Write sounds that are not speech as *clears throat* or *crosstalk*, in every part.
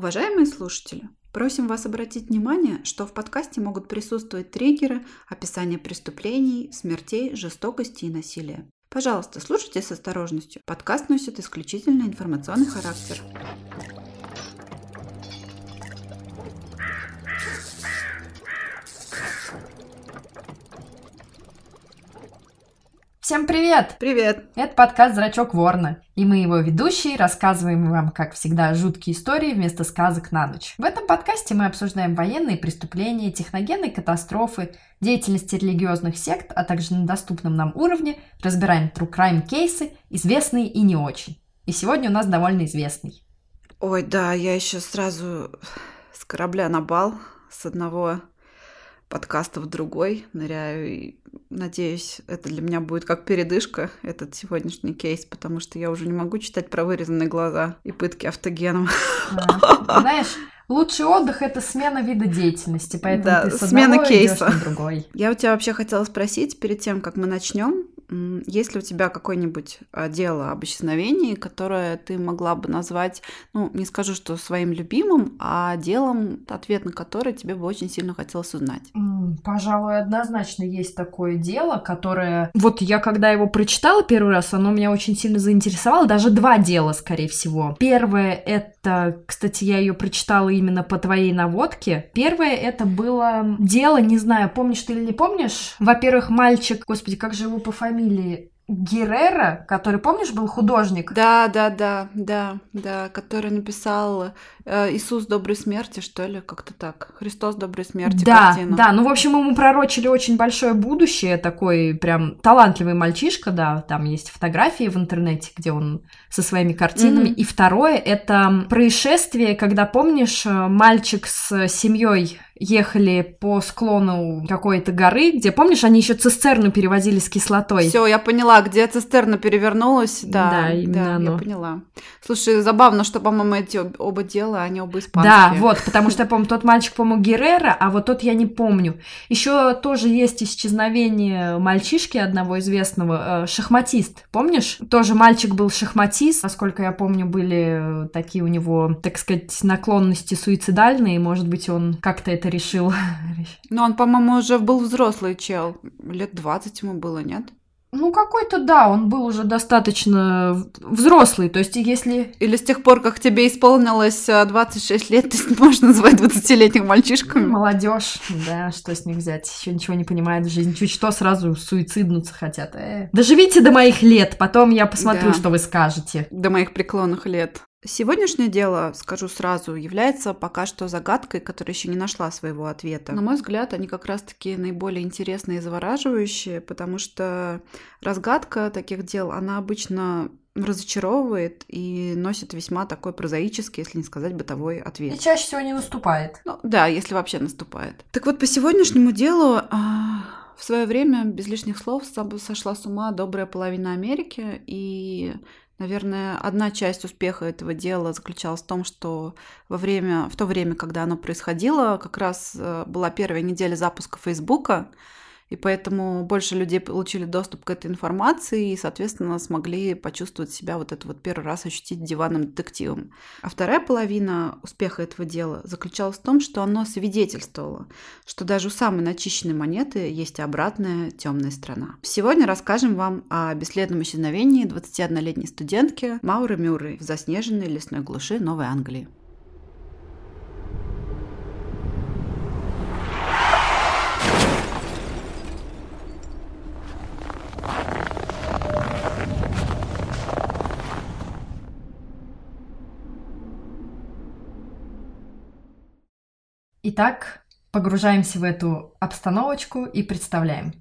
Уважаемые слушатели, просим вас обратить внимание, что в подкасте могут присутствовать триггеры, описание преступлений, смертей, жестокости и насилия. Пожалуйста, слушайте с осторожностью. Подкаст носит исключительно информационный характер. Всем привет! Привет! Это подкаст «Зрачок Ворна», и мы его ведущие рассказываем вам, как всегда, жуткие истории вместо сказок на ночь. В этом подкасте мы обсуждаем военные преступления, техногенные катастрофы, деятельность религиозных сект, а также на доступном нам уровне разбираем true crime кейсы, известные и не очень. И сегодня у нас довольно известный. Ой, да, я еще сразу с корабля на бал, с одного подкаста в другой ныряю. И надеюсь, это для меня будет как передышка, этот сегодняшний кейс, потому что я уже не могу читать про вырезанные глаза и пытки автогеном. А, знаешь, лучший отдых это смена вида деятельности, поэтому да, ты с смена кейса. на другой. Я у тебя вообще хотела спросить перед тем, как мы начнем, есть ли у тебя какое-нибудь а, дело об исчезновении, которое ты могла бы назвать, ну, не скажу, что своим любимым, а делом, ответ на которое тебе бы очень сильно хотелось узнать? Пожалуй, однозначно есть такое дело, которое... Вот я когда его прочитала первый раз, оно меня очень сильно заинтересовало. Даже два дела, скорее всего. Первое — это, кстати, я ее прочитала именно по твоей наводке. Первое — это было дело, не знаю, помнишь ты или не помнишь? Во-первых, мальчик... Господи, как же его по фамилии? Геррера, который, помнишь, был художник? Да, да, да, да, да, который написал э, Иисус доброй смерти, что ли, как-то так. Христос доброй смерти. Да, картину. да, ну, в общем, ему пророчили очень большое будущее, такой прям талантливый мальчишка, да, там есть фотографии в интернете, где он со своими картинами. Mm-hmm. И второе, это происшествие, когда, помнишь, э, мальчик с семьей ехали по склону какой-то горы, где, помнишь, они еще цистерну перевозили с кислотой. Все, я поняла, где цистерна перевернулась. Да, да, именно да, оно. я поняла. Слушай, забавно, что, по-моему, эти оба дела, они оба испанские. Да, вот, потому что я помню, тот мальчик, по-моему, Геррера, а вот тот я не помню. Еще тоже есть исчезновение мальчишки одного известного, э, шахматист, помнишь? Тоже мальчик был шахматист, насколько я помню, были такие у него, так сказать, наклонности суицидальные, может быть, он как-то это решил. *laughs* Ну, он, по-моему, уже был взрослый чел. Лет 20 ему было, нет? Ну, какой-то, да, он был уже достаточно взрослый, то есть если... Или с тех пор, как тебе исполнилось 26 лет, ты *laughs* можешь назвать 20-летних мальчишками? Молодежь, да, что с них взять? Еще ничего не понимает в жизни, чуть что сразу суициднуться хотят. Э. Доживите до моих лет, потом я посмотрю, да. что вы скажете. До моих преклонных лет. Сегодняшнее дело, скажу сразу, является пока что загадкой, которая еще не нашла своего ответа. На мой взгляд, они как раз-таки наиболее интересные и завораживающие, потому что разгадка таких дел, она обычно разочаровывает и носит весьма такой прозаический, если не сказать бытовой ответ. И чаще всего не наступает. Ну, да, если вообще наступает. Так вот, по сегодняшнему делу а, в свое время, без лишних слов, сошла с ума добрая половина Америки, и Наверное, одна часть успеха этого дела заключалась в том, что во время, в то время, когда оно происходило, как раз э, была первая неделя запуска Фейсбука, и поэтому больше людей получили доступ к этой информации и, соответственно, смогли почувствовать себя вот это вот первый раз ощутить диванным детективом. А вторая половина успеха этого дела заключалась в том, что оно свидетельствовало, что даже у самой начищенной монеты есть обратная темная сторона. Сегодня расскажем вам о бесследном исчезновении 21-летней студентки Мауры Мюррей в заснеженной лесной глуши Новой Англии. Итак, погружаемся в эту обстановочку и представляем.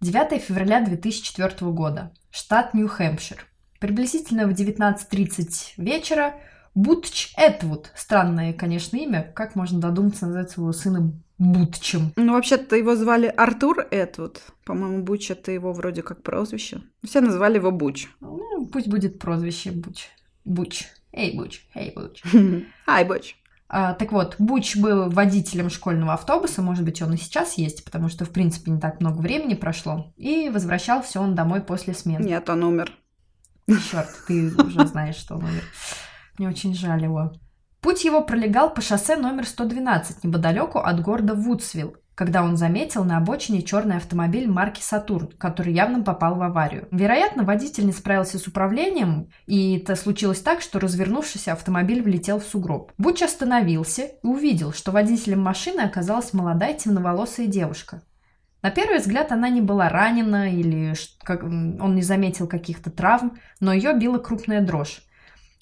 9 февраля 2004 года. Штат Нью-Хэмпшир. Приблизительно в 19.30 вечера Бутч Этвуд. Странное, конечно, имя. Как можно додуматься назвать своего сына Бутчем? Ну, вообще-то его звали Артур Этвуд. По-моему, Буч это его вроде как прозвище. Все называли его Буч. Ну, пусть будет прозвище Буч. Буч. Эй, Буч. Эй, Буч. *laughs* Ай, Буч. А, так вот, Буч был водителем школьного автобуса, может быть, он и сейчас есть, потому что, в принципе, не так много времени прошло. И возвращался он домой после смены. Нет, он умер. Черт, ты уже знаешь, что он умер. Мне очень жаль его. Путь его пролегал по шоссе номер 112 неподалеку от города Вудсвилл, когда он заметил на обочине черный автомобиль марки «Сатурн», который явно попал в аварию. Вероятно, водитель не справился с управлением, и это случилось так, что развернувшись автомобиль влетел в сугроб. Буч остановился и увидел, что водителем машины оказалась молодая темноволосая девушка. На первый взгляд она не была ранена или как, он не заметил каких-то травм, но ее била крупная дрожь.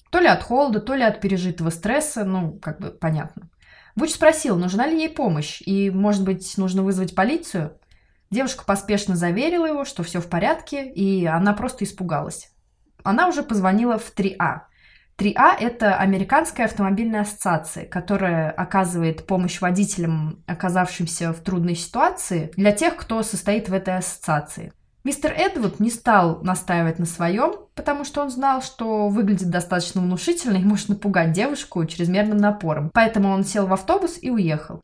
То ли от холода, то ли от пережитого стресса, ну, как бы понятно. Буч спросил, нужна ли ей помощь, и, может быть, нужно вызвать полицию. Девушка поспешно заверила его, что все в порядке, и она просто испугалась. Она уже позвонила в 3А. 3А – это Американская автомобильная ассоциация, которая оказывает помощь водителям, оказавшимся в трудной ситуации, для тех, кто состоит в этой ассоциации. Мистер Эдвуд не стал настаивать на своем, потому что он знал, что выглядит достаточно внушительно и может напугать девушку чрезмерным напором. Поэтому он сел в автобус и уехал.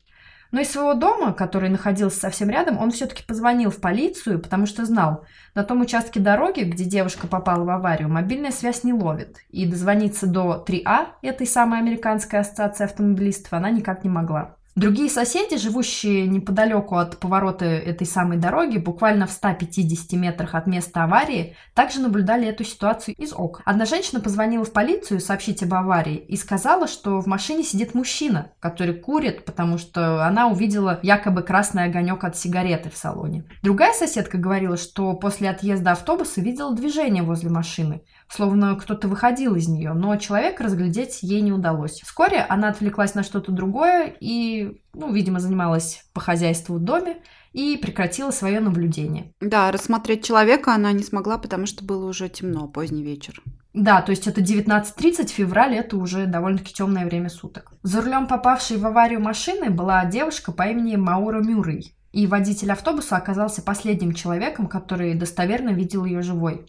Но из своего дома, который находился совсем рядом, он все-таки позвонил в полицию, потому что знал, на том участке дороги, где девушка попала в аварию, мобильная связь не ловит. И дозвониться до 3А, этой самой американской ассоциации автомобилистов, она никак не могла. Другие соседи, живущие неподалеку от поворота этой самой дороги, буквально в 150 метрах от места аварии, также наблюдали эту ситуацию из окон. Одна женщина позвонила в полицию сообщить об аварии и сказала, что в машине сидит мужчина, который курит, потому что она увидела якобы красный огонек от сигареты в салоне. Другая соседка говорила, что после отъезда автобуса видела движение возле машины словно кто-то выходил из нее, но человека разглядеть ей не удалось. Вскоре она отвлеклась на что-то другое и, ну, видимо, занималась по хозяйству в доме и прекратила свое наблюдение. Да, рассмотреть человека она не смогла, потому что было уже темно, поздний вечер. Да, то есть это 19.30, февраль, это уже довольно-таки темное время суток. За рулем попавшей в аварию машины была девушка по имени Маура Мюррей. И водитель автобуса оказался последним человеком, который достоверно видел ее живой.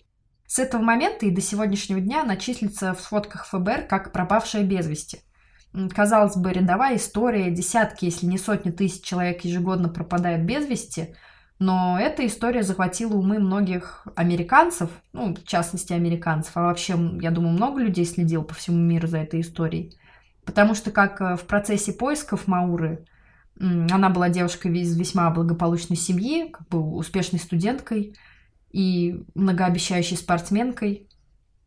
С этого момента и до сегодняшнего дня она числится в сводках ФБР как пропавшая без вести. Казалось бы, рядовая история, десятки, если не сотни тысяч человек ежегодно пропадают без вести, но эта история захватила умы многих американцев, ну, в частности, американцев, а вообще, я думаю, много людей следил по всему миру за этой историей. Потому что как э, в процессе поисков Мауры, она была девушкой из весьма благополучной семьи, как бы успешной студенткой – и многообещающей спортсменкой,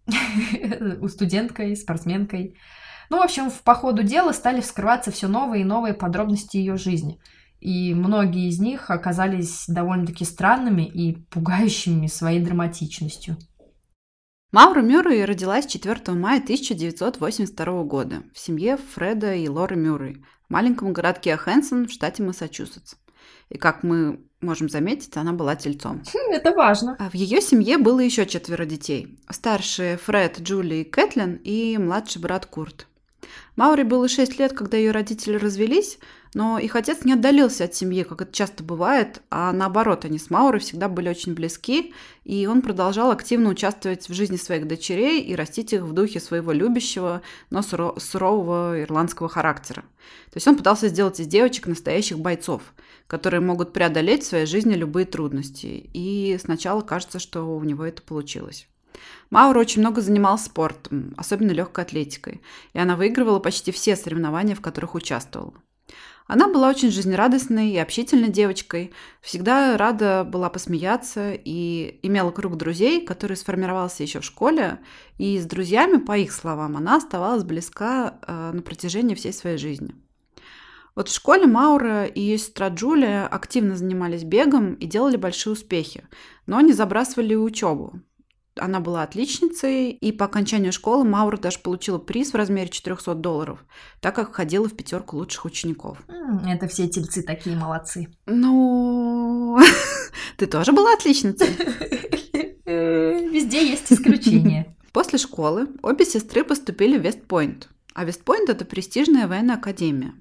*laughs* студенткой, спортсменкой. Ну, в общем, по ходу дела стали вскрываться все новые и новые подробности ее жизни. И многие из них оказались довольно-таки странными и пугающими своей драматичностью. Маура Мюррей родилась 4 мая 1982 года в семье Фреда и Лоры Мюррей в маленьком городке Хэнсон в штате Массачусетс. И как мы можем заметить, она была тельцом. *laughs* Хм, это важно. А в ее семье было еще четверо детей. Старшие Фред, Джули и Кэтлин и младший брат Курт. Маури было 6 лет, когда ее родители развелись, но их отец не отдалился от семьи, как это часто бывает, а наоборот, они с Маури всегда были очень близки, и он продолжал активно участвовать в жизни своих дочерей и растить их в духе своего любящего, но сурового ирландского характера. То есть он пытался сделать из девочек настоящих бойцов, которые могут преодолеть в своей жизни любые трудности, и сначала кажется, что у него это получилось. Маура очень много занималась спортом, особенно легкой атлетикой, и она выигрывала почти все соревнования, в которых участвовала. Она была очень жизнерадостной и общительной девочкой, всегда рада была посмеяться и имела круг друзей, который сформировался еще в школе, и с друзьями, по их словам, она оставалась близка э, на протяжении всей своей жизни. Вот в школе Маура и ее сестра Джулия активно занимались бегом и делали большие успехи, но не забрасывали учебу, она была отличницей, и по окончанию школы Маура даже получила приз в размере 400 долларов, так как входила в пятерку лучших учеников. Это все тельцы такие молодцы. Ну, *laughs* ты тоже была отличницей? *laughs* Везде есть исключения. *laughs* После школы обе сестры поступили в Вестпойнт. А Вестпойнт – это престижная военная академия.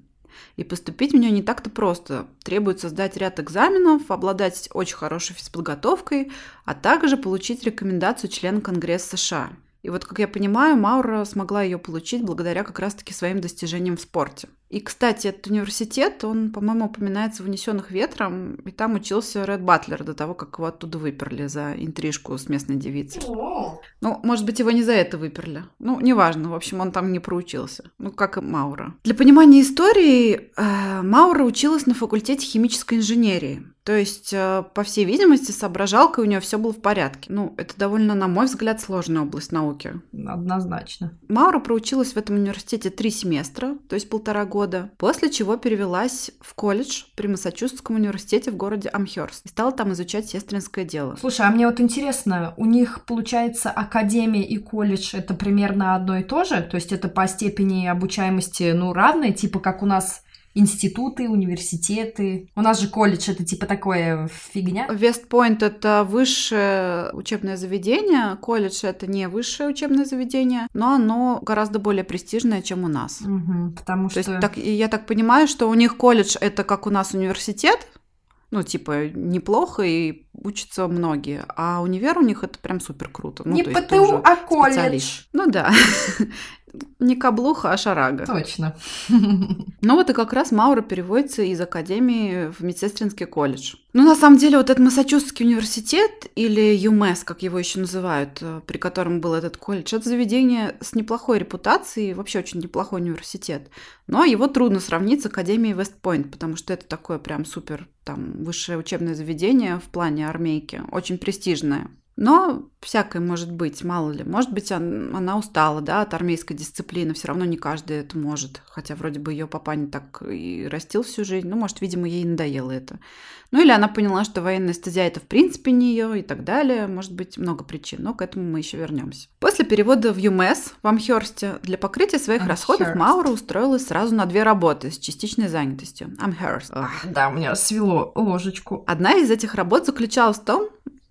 И поступить в нее не так-то просто. Требуется сдать ряд экзаменов, обладать очень хорошей физподготовкой, а также получить рекомендацию члена Конгресса США. И вот, как я понимаю, Маура смогла ее получить благодаря как раз-таки своим достижениям в спорте. И, кстати, этот университет, он, по-моему, упоминается в «Унесенных ветром», и там учился Ред Батлер до того, как его оттуда выперли за интрижку с местной девицей. Ну, может быть, его не за это выперли. Ну, неважно, в общем, он там не проучился. Ну, как и Маура. Для понимания истории, э, Маура училась на факультете химической инженерии. То есть, э, по всей видимости, соображалкой у нее все было в порядке. Ну, это довольно, на мой взгляд, сложная область науки. Однозначно. Маура проучилась в этом университете три семестра, то есть полтора года, после чего перевелась в колледж при Массачусетском университете в городе Амхерст и стала там изучать сестринское дело. Слушай, а мне вот интересно, у них, получается, академия и колледж это примерно одно и то же? То есть это по степени обучаемости, ну, равное, типа как у нас институты, университеты. У нас же колледж это типа такое фигня. Вестпойнт это высшее учебное заведение, колледж это не высшее учебное заведение, но оно гораздо более престижное, чем у нас. Угу, потому То что... есть так, я так понимаю, что у них колледж это как у нас университет, ну, типа, неплохо, и учатся многие. А универ у них это прям супер круто. Ну, не то ПТУ, а колледж. специалист. Ну да. *laughs* Не каблуха, а шарага. Точно. *laughs* Ну вот и как раз Маура переводится из академии в медсестринский колледж. Ну, на самом деле, вот этот Массачусетский университет, или ЮМЭС, как его еще называют, э, при котором был этот колледж, это заведение с неплохой репутацией, вообще очень неплохой университет. Но его трудно сравнить с Академией Вестпойнт, потому что это такое прям супер там высшее учебное заведение в плане армейки, очень престижное. Но всякое может быть, мало ли. Может быть, она устала, да, от армейской дисциплины. Все равно не каждый это может. Хотя вроде бы ее папа не так и растил всю жизнь. Ну, может, видимо, ей надоело это. Ну, или она поняла, что военная стезя это в принципе не ее и так далее. Может быть, много причин, но к этому мы еще вернемся. После перевода в ЮМС в Амхерсте для покрытия своих Amherst. расходов Маура устроилась сразу на две работы с частичной занятостью. Амхерст. Да, у меня свело ложечку. Одна из этих работ заключалась в том,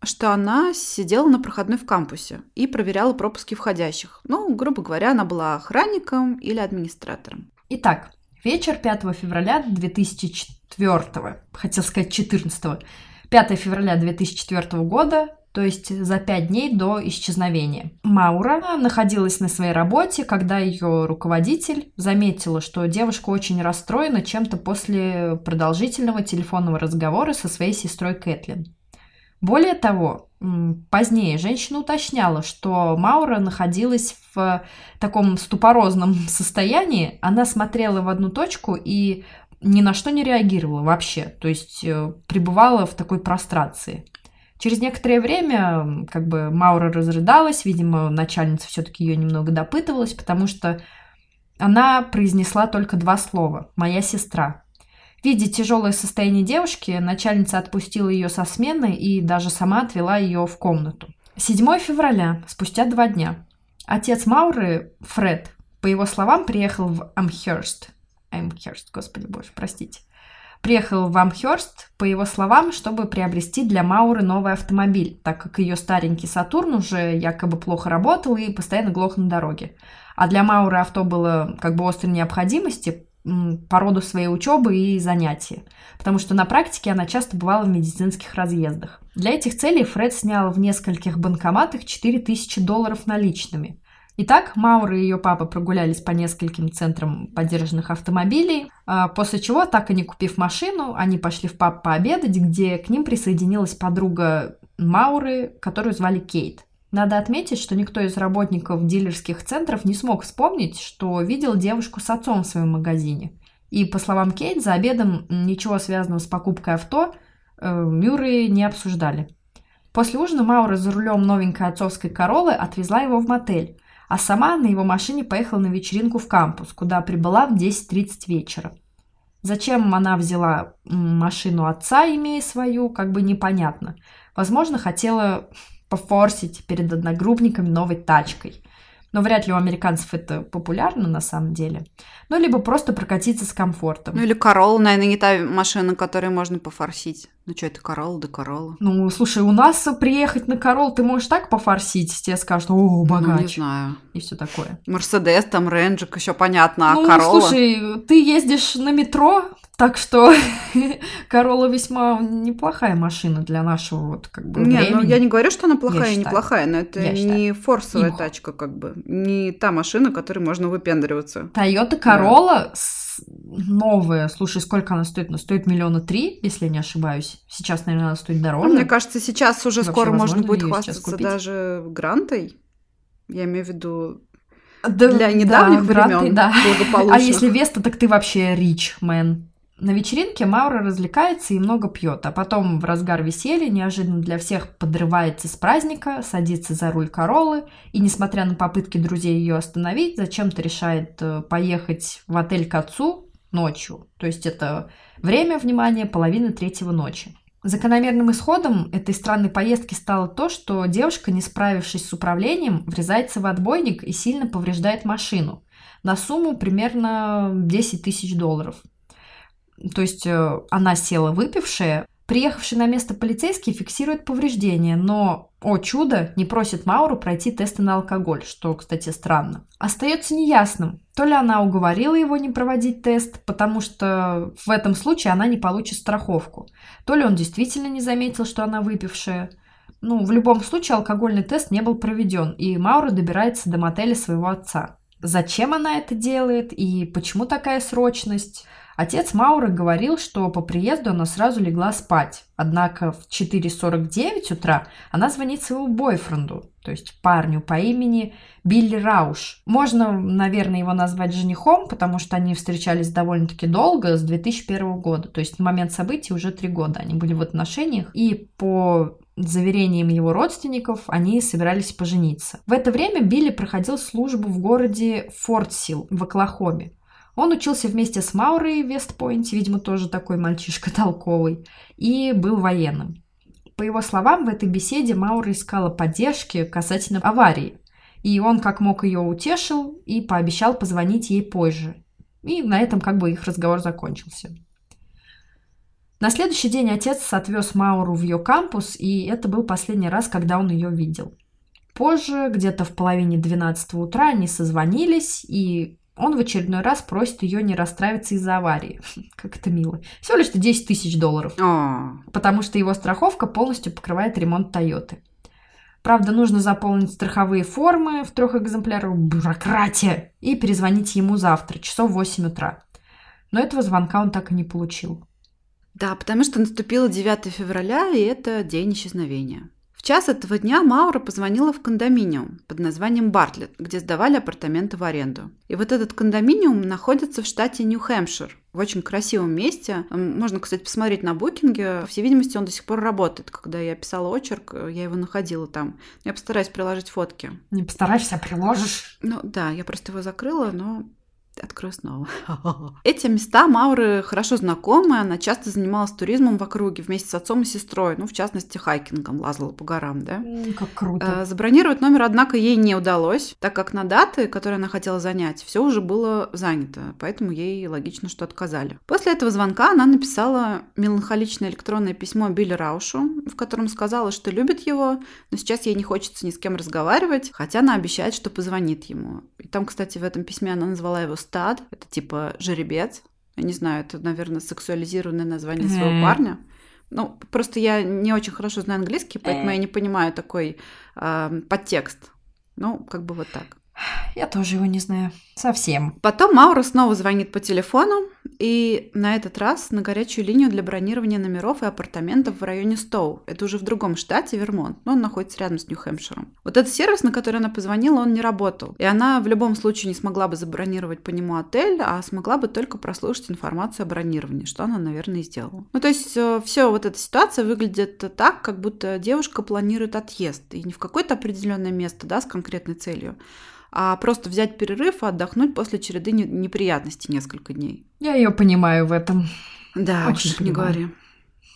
что она сидела на проходной в кампусе и проверяла пропуски входящих. Ну, грубо говоря, она была охранником или администратором. Итак, вечер 5 февраля 2004, хотел сказать 14, 5 февраля 2004 года, то есть за пять дней до исчезновения. Маура находилась на своей работе, когда ее руководитель заметила, что девушка очень расстроена чем-то после продолжительного телефонного разговора со своей сестрой Кэтлин. Более того, позднее женщина уточняла, что Маура находилась в таком ступорозном *laughs* состоянии. Она смотрела в одну точку и ни на что не реагировала вообще. То есть э, пребывала в такой прострации. Через некоторое время как бы Маура разрыдалась, видимо, начальница все-таки ее немного допытывалась, потому что она произнесла только два слова «моя сестра». Видя тяжелое состояние девушки, начальница отпустила ее со смены и даже сама отвела ее в комнату. 7 февраля, спустя два дня. Отец Мауры, Фред, по его словам, приехал в Амхерст. Амхерст, господи боже, простите. Приехал в Амхерст, по его словам, чтобы приобрести для Мауры новый автомобиль, так как ее старенький Сатурн уже якобы плохо работал и постоянно глох на дороге. А для Мауры авто было как бы острой необходимости, по роду своей учебы и занятий, потому что на практике она часто бывала в медицинских разъездах. Для этих целей Фред снял в нескольких банкоматах 4000 долларов наличными. Итак, Маура и ее папа прогулялись по нескольким центрам поддержанных автомобилей, а после чего, так и не купив машину, они пошли в паб пообедать, где к ним присоединилась подруга Мауры, которую звали Кейт. Надо отметить, что никто из работников дилерских центров не смог вспомнить, что видел девушку с отцом в своем магазине. И, по словам Кейт, за обедом ничего связанного с покупкой авто э, Мюррей не обсуждали. После ужина Маура за рулем новенькой отцовской Королы отвезла его в мотель, а сама на его машине поехала на вечеринку в кампус, куда прибыла в 10.30 вечера. Зачем она взяла машину отца, имея свою, как бы непонятно. Возможно, хотела пофорсить перед одногруппниками новой тачкой. Но вряд ли у американцев это популярно на самом деле. Ну, либо просто прокатиться с комфортом. Ну, или Королла, наверное, не та машина, которой можно пофорсить. Ну, что это, Королла да Королла. Ну, слушай, у нас приехать на Королл ты можешь так пофорсить, тебе скажут, о, богач. Ну, не знаю. И все такое. Мерседес, там, Ренджик, еще понятно, а ну, Королла... слушай, ты ездишь на метро, так что *laughs* Королла весьма неплохая машина для нашего вот как бы Нет, времени. ну я не говорю, что она плохая, Я неплохая, но это Я не форсовая Имхо. тачка, как бы. Не та машина, которой можно выпендриваться. Toyota Corolla с- новая. Слушай, сколько она стоит? Она стоит миллиона три, если я не ошибаюсь. Сейчас, наверное, она стоит дороже. Ну, мне кажется, сейчас уже Вообще, скоро можно будет хвастаться даже грантой. Я имею в виду да, для недавних да, времен да. А если Веста, так ты вообще рич, мэн. На вечеринке Маура развлекается и много пьет, а потом в разгар веселья неожиданно для всех подрывается с праздника, садится за руль Королы и, несмотря на попытки друзей ее остановить, зачем-то решает э, поехать в отель к отцу ночью. То есть это время, внимание, половины третьего ночи. Закономерным исходом этой странной поездки стало то, что девушка, не справившись с управлением, врезается в отбойник и сильно повреждает машину на сумму примерно 10 тысяч долларов. То есть э, она села выпившая. Приехавший на место полицейский фиксирует повреждения, но, о чудо, не просит Мауру пройти тесты на алкоголь, что, кстати, странно. Остается неясным, то ли она уговорила его не проводить тест, потому что в этом случае она не получит страховку, то ли он действительно не заметил, что она выпившая. Ну, в любом случае алкогольный тест не был проведен, и Маура добирается до мотеля своего отца. Зачем она это делает и почему такая срочность? Отец Мауры говорил, что по приезду она сразу легла спать. Однако в 4.49 утра она звонит своему бойфренду, то есть парню по имени Билли Рауш. Можно, наверное, его назвать женихом, потому что они встречались довольно-таки долго, с 2001 года. То есть в момент событий уже три года они были в отношениях. И по заверениям его родственников, они собирались пожениться. В это время Билли проходил службу в городе Фортсил в Оклахоме. Он учился вместе с Маурой в Вестпойнте, видимо, тоже такой мальчишка толковый, и был военным. По его словам, в этой беседе Маура искала поддержки касательно аварии, и он как мог ее утешил и пообещал позвонить ей позже. И на этом как бы их разговор закончился. На следующий день отец отвез Мауру в ее кампус, и это был последний раз, когда он ее видел. Позже, где-то в половине 12 утра, они созвонились, и он в очередной раз просит ее не расстраиваться из-за аварии. *laughs* Как это мило. Всего лишь 10 тысяч долларов. А. Потому что его страховка полностью покрывает ремонт Тойоты. Правда, нужно заполнить страховые формы в трех экземплярах. Бюрократия! И перезвонить ему завтра, часов в 8 утра. Но этого звонка он так и не получил. Да, потому что наступило 9 февраля, и это день исчезновения час этого дня Маура позвонила в кондоминиум под названием Бартлетт, где сдавали апартаменты в аренду. И вот этот кондоминиум находится в штате Нью-Хэмпшир, в очень красивом месте. Можно, кстати, посмотреть на букинге. По всей видимости, он до сих пор работает. Когда я писала очерк, я его находила там. Я постараюсь приложить фотки. Не постараешься, а приложишь. Ну да, я просто его закрыла, но Открою снова. *laughs* Эти места Мауры хорошо знакомы. Она часто занималась туризмом в округе вместе с отцом и сестрой. Ну, в частности, хайкингом лазала по горам, да? Как круто. Э, забронировать номер, однако, ей не удалось, так как на даты, которые она хотела занять, все уже было занято. Поэтому ей логично, что отказали. После этого звонка она написала меланхоличное электронное письмо Билли Раушу, в котором сказала, что любит его, но сейчас ей не хочется ни с кем разговаривать, хотя она обещает, что позвонит ему. И там, кстати, в этом письме она назвала его стад, это типа жеребец. Я не знаю, это, наверное, сексуализированное название своего парня. Ну, просто я не очень хорошо знаю английский, поэтому я не понимаю такой э, подтекст. Ну, как бы вот так. Я тоже его не знаю. Совсем. Потом Маура снова звонит по телефону, и на этот раз на горячую линию для бронирования номеров и апартаментов в районе Стоу. Это уже в другом штате, Вермонт, но он находится рядом с Нью-Хэмпширом. Вот этот сервис, на который она позвонила, он не работал. И она в любом случае не смогла бы забронировать по нему отель, а смогла бы только прослушать информацию о бронировании, что она, наверное, и сделала. Ну, то есть э, все вот эта ситуация выглядит так, как будто девушка планирует отъезд. И не в какое-то определенное место, да, с конкретной целью, а просто взять перерыв и отдохнуть после череды неприятностей несколько дней. Я ее понимаю в этом. Да, очень уж не говори.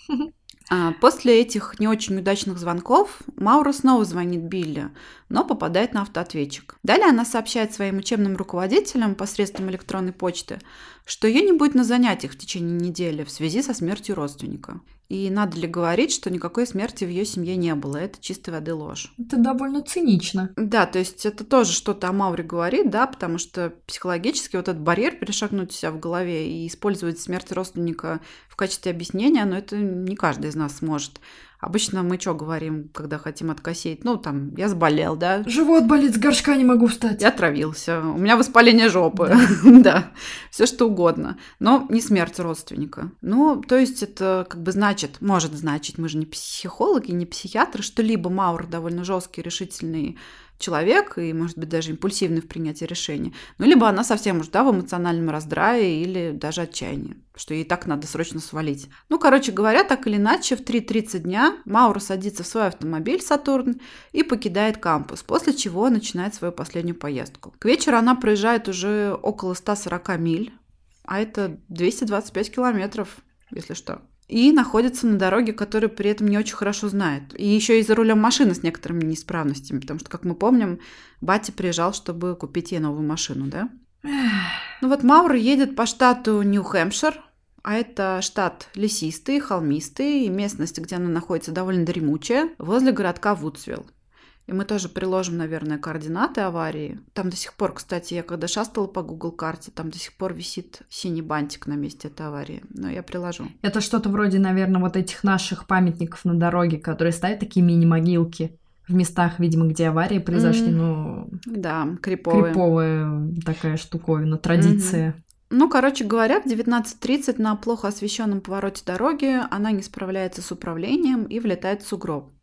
*laughs* А после этих не очень удачных звонков Маура снова звонит Билли, но попадает на автоответчик. Далее она сообщает своим учебным руководителям посредством электронной почты, что ее не будет на занятиях в течение недели в связи со смертью родственника. И надо ли говорить, что никакой смерти в ее семье не было? Это чистой воды ложь. Это довольно цинично. Да, то есть это тоже что-то о Мауре говорит, да, потому что психологически вот этот барьер перешагнуть у себя в голове и использовать смерть родственника в качестве объяснения, но это не каждый из нас сможет. Обычно мы что говорим, когда хотим откосить? Ну, там, я заболел, да? Живот болит, с горшка не могу встать. Я отравился, у меня воспаление жопы. Да, *laughs* все что угодно. Но не смерть родственника. Ну, то есть это как бы значит, может значить, мы же не психологи, не психиатры, что либо Маур довольно жесткий, решительный человек и, может быть, даже импульсивный в принятии решений. Ну, либо она совсем уж, да, в эмоциональном раздрае или даже отчаянии, что ей так надо срочно свалить. Ну, короче говоря, так или иначе, в 3.30 дня Маура садится в свой автомобиль «Сатурн» и покидает кампус, после чего начинает свою последнюю поездку. К вечеру она проезжает уже около 140 миль, а это 225 километров, если что и находится на дороге, которую при этом не очень хорошо знает. И еще и за рулем машины с некоторыми неисправностями, потому что, как мы помним, батя приезжал, чтобы купить ей новую машину, да? Ну вот Маура едет по штату Нью-Хэмпшир, а это штат лесистый, холмистый, и местность, где она находится, довольно дремучая, возле городка Вудсвилл. И мы тоже приложим, наверное, координаты аварии. Там до сих пор, кстати, я когда шастала по Google карте, там до сих пор висит синий бантик на месте этой аварии. Но я приложу. Это что-то вроде, наверное, вот этих наших памятников на дороге, которые ставят такие мини-могилки в местах, видимо, где аварии произошли, mm. ну... Да, криповые. Криповая такая штуковина, традиция. Mm-hmm. Ну, короче говоря, в 19.30 на плохо освещенном повороте дороги она не справляется с управлением и влетает в сугроб.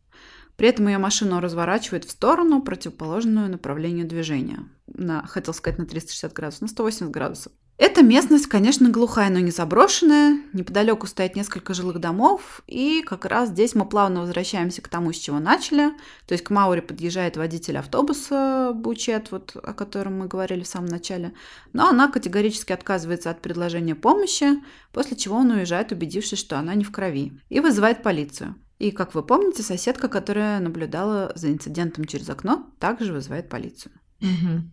При этом ее машину разворачивает в сторону, противоположную направлению движения. На, хотел сказать на 360 градусов, на 180 градусов. Эта местность, конечно, глухая, но не заброшенная. Неподалеку стоят несколько жилых домов. И как раз здесь мы плавно возвращаемся к тому, с чего начали. То есть к Мауре подъезжает водитель автобуса Бучет, вот, о котором мы говорили в самом начале. Но она категорически отказывается от предложения помощи, после чего он уезжает, убедившись, что она не в крови, и вызывает полицию. И, как вы помните, соседка, которая наблюдала за инцидентом через окно, также вызывает полицию. Угу.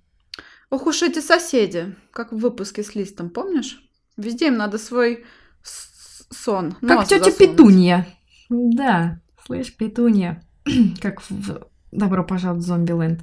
Ох уж эти соседи, как в выпуске с листом, помнишь? Везде им надо свой сон. Как тетя Петунья. Да, слышь, Петунья. *clears throat* как в «Добро пожаловать в Зомбиленд».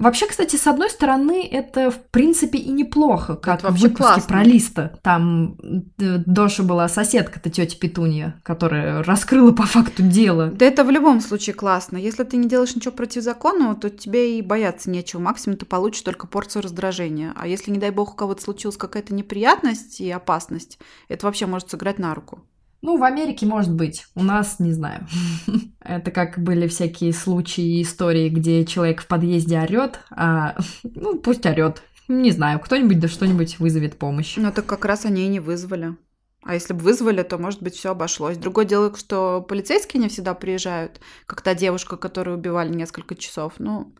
Вообще, кстати, с одной стороны, это в принципе и неплохо, как это в выпуске классно. про Листа. Там э, Доша была соседка-то тетя Петунья, которая раскрыла по факту дело. Да это в любом случае классно. Если ты не делаешь ничего противозаконного, то тебе и бояться нечего. Максимум ты получишь только порцию раздражения. А если, не дай бог, у кого-то случилась какая-то неприятность и опасность, это вообще может сыграть на руку. Ну, в Америке может быть, у нас не знаю. *laughs* Это как были всякие случаи и истории, где человек в подъезде орет, а *laughs* ну пусть орет. Не знаю, кто-нибудь да что-нибудь вызовет помощь. Ну так как раз они и не вызвали. А если бы вызвали, то, может быть, все обошлось. Другое дело, что полицейские не всегда приезжают, как та девушка, которую убивали несколько часов. Ну,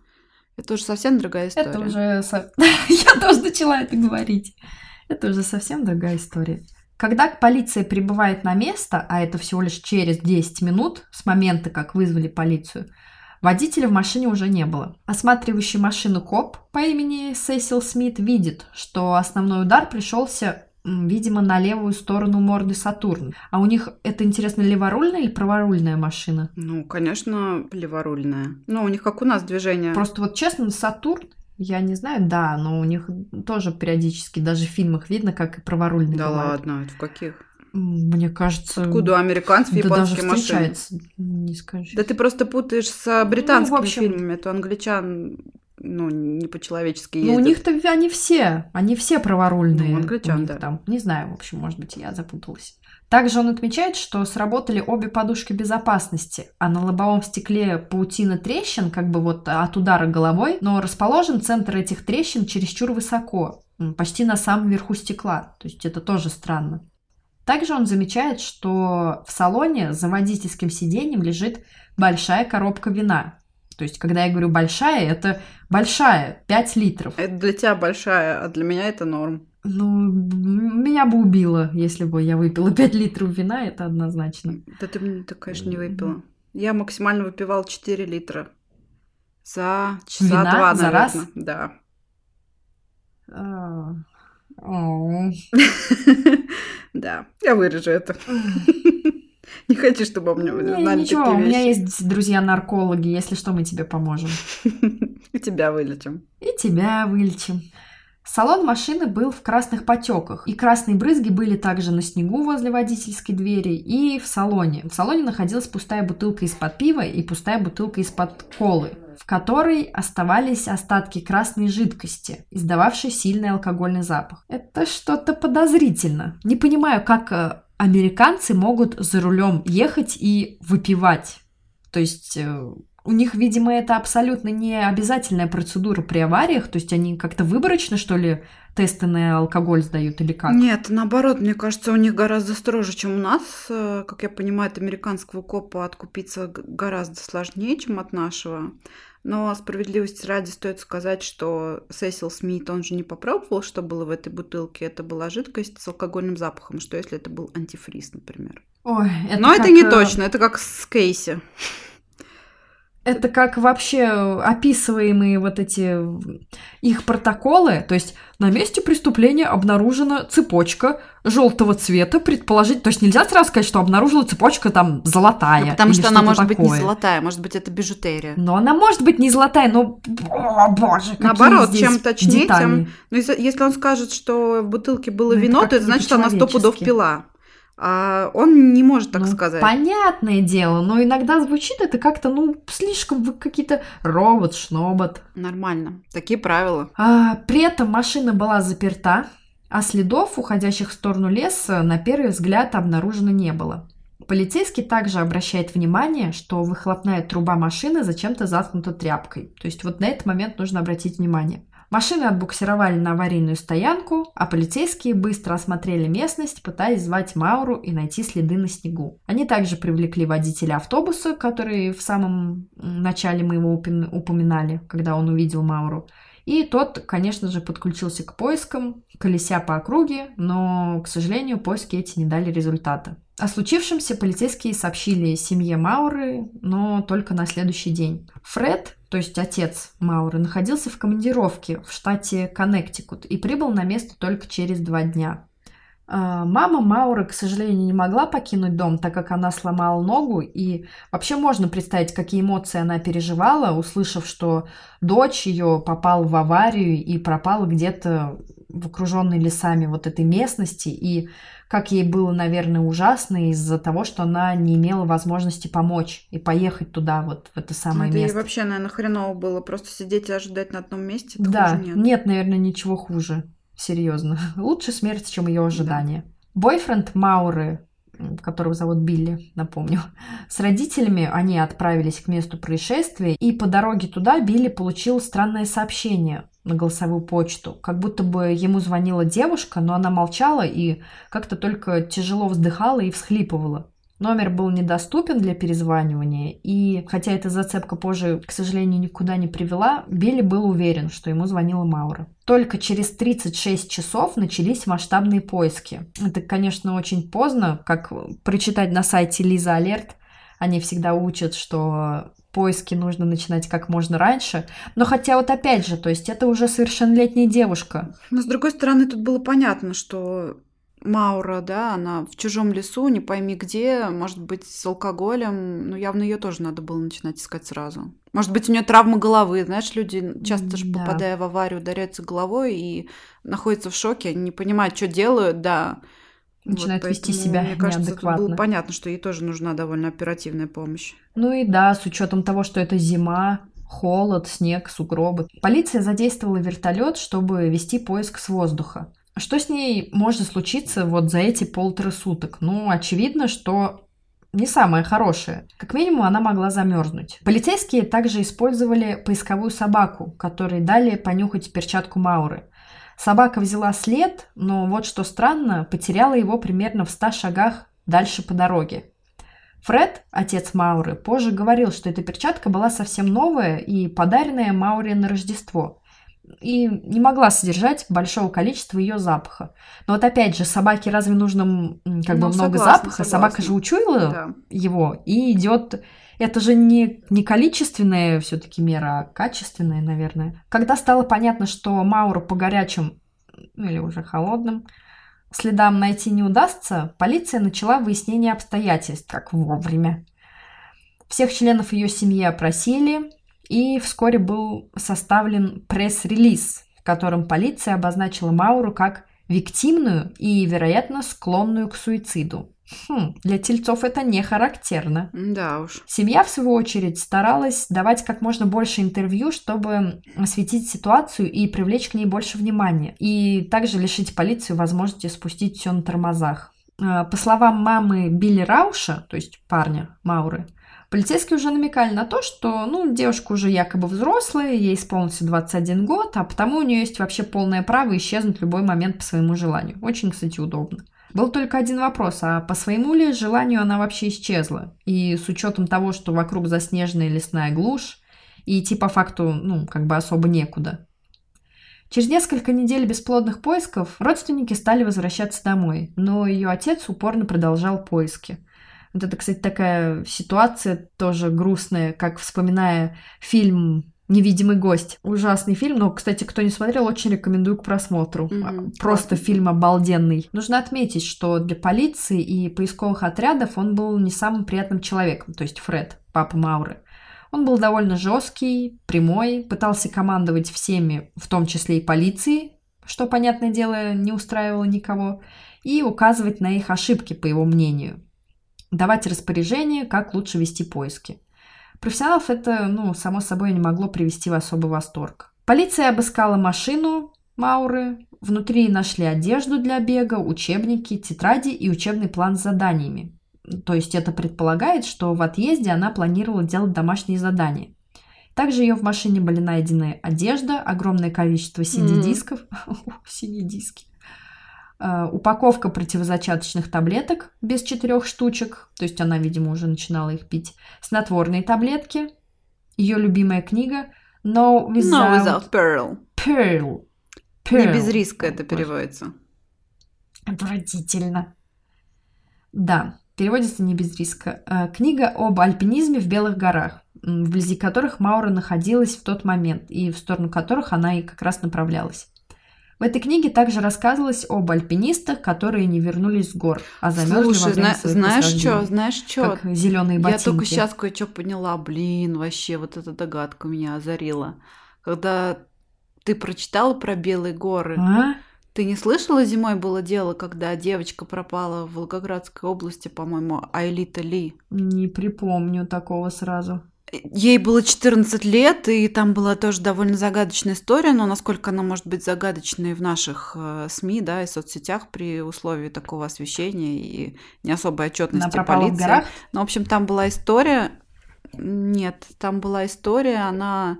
это уже совсем другая история. Это уже... *laughs* Я тоже начала это говорить. Это уже совсем другая история. Когда полиция прибывает на место, а это всего лишь через 10 минут с момента, как вызвали полицию, водителя в машине уже не было. Осматривающий машину коп по имени Сесил Смит видит, что основной удар пришелся видимо, на левую сторону морды Сатурн. А у них это, интересно, леворульная или праворульная машина? Ну, конечно, леворульная. Ну, у них как у нас движение. Просто вот честно, Сатурн я не знаю, да, но у них тоже периодически даже в фильмах видно, как и праворульные Да бывают. ладно, это в каких? Мне кажется... Откуда у американцев да японские даже встречается, машины? не скажешь. Да ты просто путаешь с британскими ну, общем... фильмами. Это англичан ну, не по-человечески ездят. Ну, у них-то они все, они все праворульные. Ну, англичан, да. Там, не знаю, в общем, может быть, я запуталась. Также он отмечает, что сработали обе подушки безопасности, а на лобовом стекле паутина трещин, как бы вот от удара головой, но расположен центр этих трещин чересчур высоко, почти на самом верху стекла, то есть это тоже странно. Также он замечает, что в салоне за водительским сиденьем лежит большая коробка вина. То есть, когда я говорю большая, это большая, 5 литров. Это для тебя большая, а для меня это норм. Ну, меня бы убило, если бы я выпила *laughs* 5 литров вина, это однозначно. Да ты, ты конечно, не выпила. Я максимально выпивала 4 литра. За часа вина? два, наверное. За раз? Да. А, *laughs* да, я вырежу это. *laughs* Не хочу, чтобы у меня знали Ничего, у меня есть друзья-наркологи, если что, мы тебе поможем. И тебя вылечим. И тебя вылечим. Салон машины был в красных потеках, и красные брызги были также на снегу возле водительской двери и в салоне. В салоне находилась пустая бутылка из-под пива и пустая бутылка из-под колы, в которой оставались остатки красной жидкости, издававшей сильный алкогольный запах. Это что-то подозрительно. Не понимаю, как э, американцы могут за рулем ехать и выпивать. То есть э, у них, видимо, это абсолютно не обязательная процедура при авариях, то есть они как-то выборочно, что ли, тесты на алкоголь сдают или как? Нет, наоборот, мне кажется, у них гораздо строже, чем у нас. Э, как я понимаю, от американского копа откупиться гораздо сложнее, чем от нашего. Но справедливости ради стоит сказать, что Сесил Смит, он же не попробовал, что было в этой бутылке. Это была жидкость с алкогольным запахом. Что если это был антифриз, например? Ой, это Но это не э, точно, это как с Кейси. Это как вообще описываемые вот эти их протоколы, то есть на месте преступления обнаружена цепочка желтого цвета, предположить, то есть нельзя сразу сказать, что обнаружила цепочка там золотая. Ну, потому что она может такое. быть не золотая, может быть это бижутерия. Но она может быть не золотая, но, о боже, Наоборот, чем точнее, тем... Ну, если он скажет, что в бутылке было ну, вино, то это значит, что она сто пудов пила. А он не может так ну, сказать. Понятное дело, но иногда звучит это как-то, ну, слишком вы какие-то робот, шнобот. Нормально. Такие правила. А, при этом машина была заперта, а следов, уходящих в сторону леса, на первый взгляд обнаружено не было. Полицейский также обращает внимание, что выхлопная труба машины зачем-то заткнута тряпкой. То есть вот на этот момент нужно обратить внимание. Машины отбуксировали на аварийную стоянку, а полицейские быстро осмотрели местность, пытаясь звать Мауру и найти следы на снегу. Они также привлекли водителя автобуса, который в самом начале мы его упоминали, когда он увидел Мауру. И тот, конечно же, подключился к поискам, колеся по округе, но, к сожалению, поиски эти не дали результата. О случившемся полицейские сообщили семье Мауры, но только на следующий день. Фред, то есть отец Мауры, находился в командировке в штате Коннектикут и прибыл на место только через два дня. А, мама Мауры, к сожалению, не могла покинуть дом, так как она сломала ногу, и вообще можно представить, какие эмоции она переживала, услышав, что дочь ее попала в аварию и пропала где-то в окруженной лесами вот этой местности, и как ей было, наверное, ужасно из-за того, что она не имела возможности помочь и поехать туда, вот в это самое это место. И вообще, наверное, хреново было просто сидеть и ожидать на одном месте. Да, нет. нет, наверное, ничего хуже. Серьезно. *laughs* Лучше смерть, чем ее ожидание. Да. Бойфренд Мауры, которого зовут Билли, напомню. *laughs* С родителями они отправились к месту происшествия, и по дороге туда Билли получил странное сообщение на голосовую почту. Как будто бы ему звонила девушка, но она молчала и как-то только тяжело вздыхала и всхлипывала. Номер был недоступен для перезванивания, и хотя эта зацепка позже, к сожалению, никуда не привела, Билли был уверен, что ему звонила Маура. Только через 36 часов начались масштабные поиски. Это, конечно, очень поздно, как прочитать на сайте Лиза Алерт. Они всегда учат, что поиски нужно начинать как можно раньше. Но хотя вот опять же, то есть это уже совершеннолетняя девушка. Но с другой стороны, тут было понятно, что Маура, да, она в чужом лесу, не пойми где, может быть, с алкоголем, ну, явно ее тоже надо было начинать искать сразу. Может быть, у нее травма головы, знаешь, люди часто же, да. попадая в аварию, ударяются головой и находятся в шоке, не понимают, что делают, да. Начинают вот, вести себя мне кажется, неадекватно. было понятно, что ей тоже нужна довольно оперативная помощь. Ну и да, с учетом того, что это зима, холод, снег, сугробы. Полиция задействовала вертолет, чтобы вести поиск с воздуха. Что с ней может случиться вот за эти полтора суток? Ну, очевидно, что не самое хорошее. Как минимум, она могла замерзнуть. Полицейские также использовали поисковую собаку, которой дали понюхать перчатку Мауры. Собака взяла след, но вот что странно, потеряла его примерно в 100 шагах дальше по дороге. Фред, отец Мауры, позже говорил, что эта перчатка была совсем новая и подаренная Мауре на Рождество и не могла содержать большого количества ее запаха. Но вот опять же, собаке разве нужно как ну, бы много согласна, запаха? Согласна. Собака же учуяла да. его и идет. Это же не, не количественная все-таки мера, а качественная, наверное. Когда стало понятно, что Мауру по горячим ну, или уже холодным следам найти не удастся, полиция начала выяснение обстоятельств, как вовремя. Всех членов ее семьи опросили, и вскоре был составлен пресс-релиз, в котором полиция обозначила Мауру как виктимную и, вероятно, склонную к суициду. Хм, для тельцов это не характерно. Да уж. Семья, в свою очередь, старалась давать как можно больше интервью, чтобы осветить ситуацию и привлечь к ней больше внимания. И также лишить полицию возможности спустить все на тормозах. А, по словам мамы Билли Рауша, то есть парня Мауры, Полицейские уже намекали на то, что, ну, девушка уже якобы взрослая, ей исполнился 21 год, а потому у нее есть вообще полное право исчезнуть в любой момент по своему желанию. Очень, кстати, удобно. Был только один вопрос, а по своему ли желанию она вообще исчезла? И с учетом того, что вокруг заснеженная лесная глушь, и идти по факту, ну, как бы особо некуда. Через несколько недель бесплодных поисков родственники стали возвращаться домой, но ее отец упорно продолжал поиски – вот это, кстати, такая ситуация тоже грустная, как вспоминая фильм Невидимый гость. Ужасный фильм, но, кстати, кто не смотрел, очень рекомендую к просмотру. Mm-hmm. Просто фильм обалденный. Нужно отметить, что для полиции и поисковых отрядов он был не самым приятным человеком, то есть Фред, папа Мауры. Он был довольно жесткий, прямой, пытался командовать всеми, в том числе и полицией, что, понятное дело, не устраивало никого, и указывать на их ошибки, по его мнению давать распоряжение, как лучше вести поиски. Профессионалов это, ну, само собой, не могло привести в особый восторг. Полиция обыскала машину Мауры. Внутри нашли одежду для бега, учебники, тетради и учебный план с заданиями. То есть это предполагает, что в отъезде она планировала делать домашние задания. Также ее в машине были найдены одежда, огромное количество CD-дисков. Mm. CD-диски. Э, упаковка противозачаточных таблеток без четырех штучек, то есть она, видимо, уже начинала их пить, снотворные таблетки, ее любимая книга No Without, no without Pearl. Pearl. Pearl. Не без риска это переводится. Отвратительно. Да, переводится не без риска. Э, книга об альпинизме в Белых горах, вблизи которых Маура находилась в тот момент и в сторону которых она и как раз направлялась. В этой книге также рассказывалось об альпинистах, которые не вернулись с гор, а замерзли Слушай, во время зна- знаешь что, знаешь что? Как зеленые ботинки. Я только сейчас кое-что поняла. Блин, вообще, вот эта догадка меня озарила. Когда ты прочитала про Белые горы, а? ты не слышала, зимой было дело, когда девочка пропала в Волгоградской области, по-моему, Айлита Ли? Не припомню такого сразу. Ей было 14 лет, и там была тоже довольно загадочная история, но насколько она может быть загадочной в наших э, СМИ, да, и соцсетях при условии такого освещения и не особой отчетности она полиции. В горах? Ну, в общем, там была история. Нет, там была история, она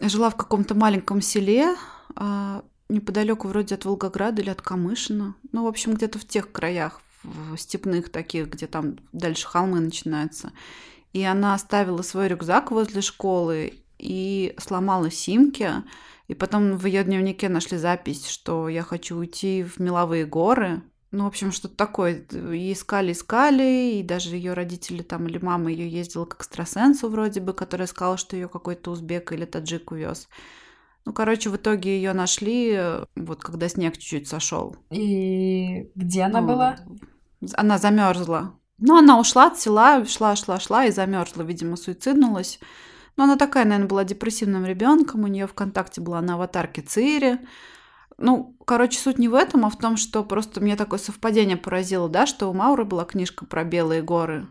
жила в каком-то маленьком селе, а, неподалеку вроде от Волгограда или от Камышина. Ну, в общем, где-то в тех краях, в степных таких, где там дальше холмы начинаются. И она оставила свой рюкзак возле школы и сломала симки. И потом в ее дневнике нашли запись, что я хочу уйти в меловые горы. Ну, в общем, что-то такое. И искали, искали, и даже ее родители там или мама ее ездила к экстрасенсу вроде бы, которая сказала, что ее какой-то узбек или таджик увез. Ну, короче, в итоге ее нашли, вот когда снег чуть-чуть сошел. И где она ну, была? Она замерзла. Ну, она ушла от села, шла, шла, шла и замерзла, видимо, суициднулась. Но она такая, наверное, была депрессивным ребенком. У нее ВКонтакте была на аватарке Цири. Ну, короче, суть не в этом, а в том, что просто мне такое совпадение поразило, да, что у Мауры была книжка про белые горы,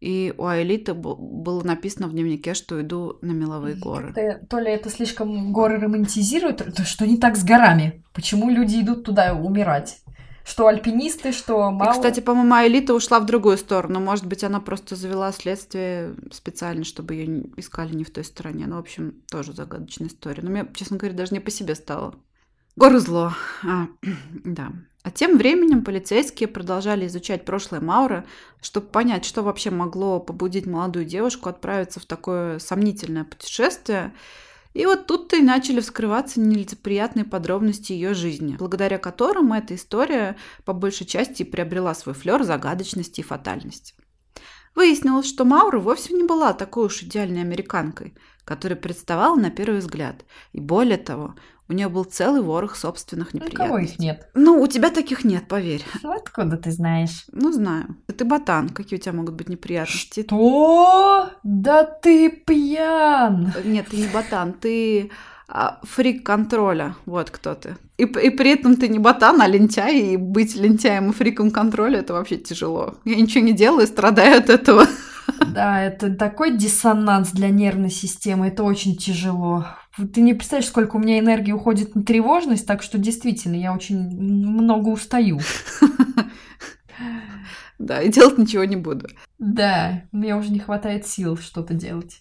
и у Аэлиты было написано в дневнике, что иду на меловые горы. Это, то ли это слишком горы романтизируют, то что не так с горами? Почему люди идут туда умирать? Что альпинисты, что мало. И, кстати, по-моему, Элита ушла в другую сторону. Может быть, она просто завела следствие специально, чтобы ее искали не в той стороне. Ну, в общем, тоже загадочная история. Но мне, честно говоря, даже не по себе стало. Горы зло. А, *clears throat* да. А тем временем полицейские продолжали изучать прошлое Маура, чтобы понять, что вообще могло побудить молодую девушку отправиться в такое сомнительное путешествие – и вот тут-то и начали вскрываться нелицеприятные подробности ее жизни, благодаря которым эта история по большей части приобрела свой флер загадочности и фатальности. Выяснилось, что Маура вовсе не была такой уж идеальной американкой, которая представала на первый взгляд. И более того, у нее был целый ворох собственных неприятностей. У кого их нет? Ну, у тебя таких нет, поверь. Ну, откуда ты знаешь? Ну, знаю. Ты ботан. Какие у тебя могут быть неприятности? Что? Да ты пьян! Нет, ты не ботан. Ты а, фрик контроля. Вот кто ты. И, и при этом ты не ботан, а лентяй, и быть лентяем и фриком контроля это вообще тяжело. Я ничего не делаю, страдаю от этого. Да, это такой диссонанс для нервной системы, это очень тяжело. Ты не представляешь, сколько у меня энергии уходит на тревожность, так что действительно я очень много устаю. *laughs* Да, и делать ничего не буду. Да, мне уже не хватает сил что-то делать.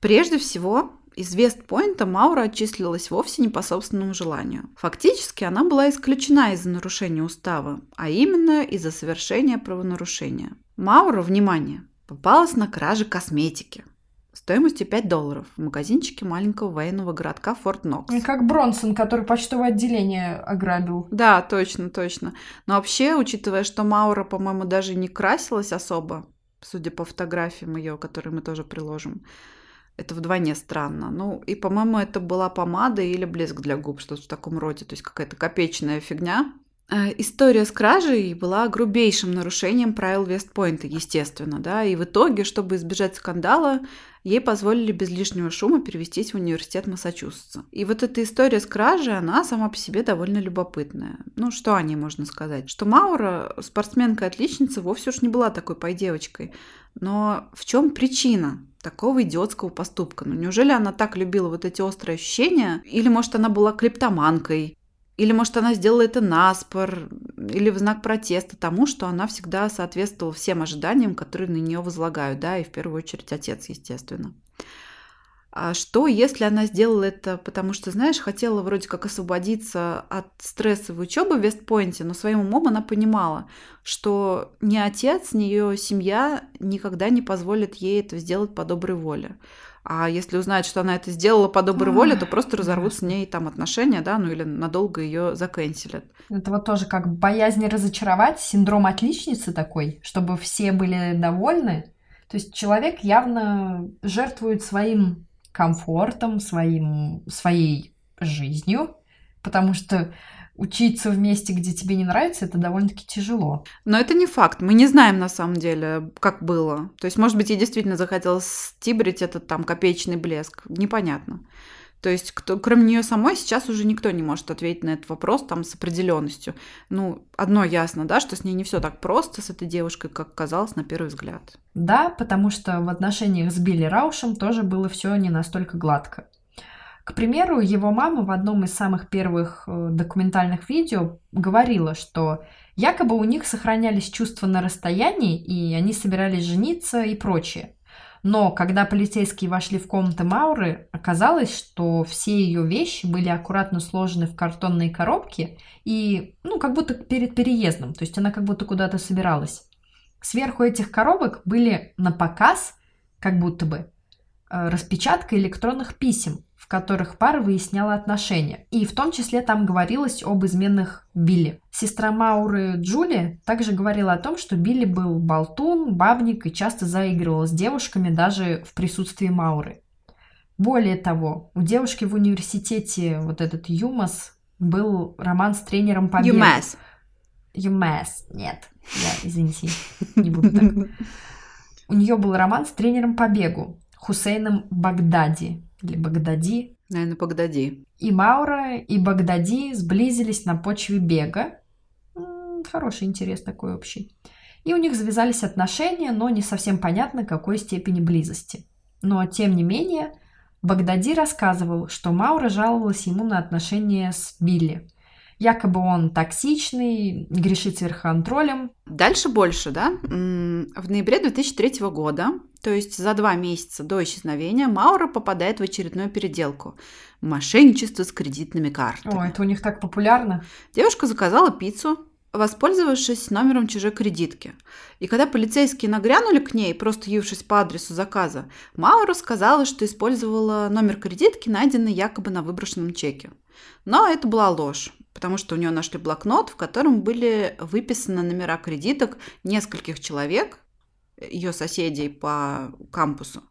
Прежде всего, из Вестпойнта Маура отчислилась вовсе не по собственному желанию. Фактически она была исключена из-за нарушения устава, а именно из-за совершения правонарушения. Маура, внимание, попалась на краже косметики стоимостью 5 долларов в магазинчике маленького военного городка Форт Нокс. Как Бронсон, который почтовое отделение ограбил. Да, точно, точно. Но вообще, учитывая, что Маура, по-моему, даже не красилась особо, судя по фотографиям ее, которые мы тоже приложим, это вдвойне странно. Ну, и, по-моему, это была помада или блеск для губ, что-то в таком роде. То есть какая-то копеечная фигня. Э, история с кражей была грубейшим нарушением правил Вестпойнта, естественно, да, и в итоге, чтобы избежать скандала, ей позволили без лишнего шума перевестись в университет Массачусетса. И вот эта история с кражей, она сама по себе довольно любопытная. Ну, что о ней можно сказать? Что Маура, спортсменка-отличница, вовсе уж не была такой пой-девочкой. Но в чем причина? такого идиотского поступка. Ну неужели она так любила вот эти острые ощущения? Или, может, она была клептоманкой? Или, может, она сделала это наспор, или в знак протеста тому, что она всегда соответствовала всем ожиданиям, которые на нее возлагают, да, и в первую очередь отец, естественно. А что, если она сделала это, потому что, знаешь, хотела вроде как освободиться от стрессовой учебы в Вестпойнте, но своим умом она понимала, что ни отец, ни ее семья никогда не позволят ей это сделать по доброй воле. А если узнают, что она это сделала по доброй воле, то просто разорвут с ней там отношения, да, ну или надолго ее заканчивают. Это вот тоже как боязнь разочаровать, синдром отличницы такой, чтобы все были довольны. То есть человек явно жертвует своим комфортом, своим, своей жизнью, потому что учиться в месте, где тебе не нравится, это довольно-таки тяжело. Но это не факт. Мы не знаем на самом деле, как было. То есть, может быть, ей действительно захотелось стибрить этот там копеечный блеск. Непонятно. То есть, кто, кроме нее самой, сейчас уже никто не может ответить на этот вопрос там с определенностью. Ну, одно ясно, да, что с ней не все так просто, с этой девушкой, как казалось на первый взгляд. Да, потому что в отношениях с Билли Раушем тоже было все не настолько гладко. К примеру, его мама в одном из самых первых э, документальных видео говорила, что якобы у них сохранялись чувства на расстоянии, и они собирались жениться и прочее. Но когда полицейские вошли в комнату Мауры, оказалось, что все ее вещи были аккуратно сложены в картонные коробки и, ну, как будто перед переездом, то есть она как будто куда-то собиралась. Сверху этих коробок были на показ, как будто бы, э, распечатка электронных писем, в которых пара выясняла отношения. И в том числе там говорилось об изменных Билли. Сестра Мауры Джули также говорила о том, что Билли был болтун, бабник и часто заигрывал с девушками даже в присутствии Мауры. Более того, у девушки в университете вот этот Юмас был роман с тренером по Юмас. Юмас, нет. Я, извините, не буду так. *laughs* У нее был роман с тренером по бегу Хусейном Багдади или Багдади. Наверное, Багдади. И Маура, и Багдади сблизились на почве бега. Хороший интерес такой общий. И у них завязались отношения, но не совсем понятно, какой степени близости. Но, тем не менее, Багдади рассказывал, что Маура жаловалась ему на отношения с Билли. Якобы он токсичный, грешит сверхконтролем. Дальше больше, да? В ноябре 2003 года то есть за два месяца до исчезновения Маура попадает в очередную переделку. Мошенничество с кредитными картами. О, это у них так популярно. Девушка заказала пиццу, воспользовавшись номером чужой кредитки. И когда полицейские нагрянули к ней, просто явившись по адресу заказа, Маура сказала, что использовала номер кредитки, найденный якобы на выброшенном чеке. Но это была ложь, потому что у нее нашли блокнот, в котором были выписаны номера кредиток нескольких человек, ее соседей по кампусу,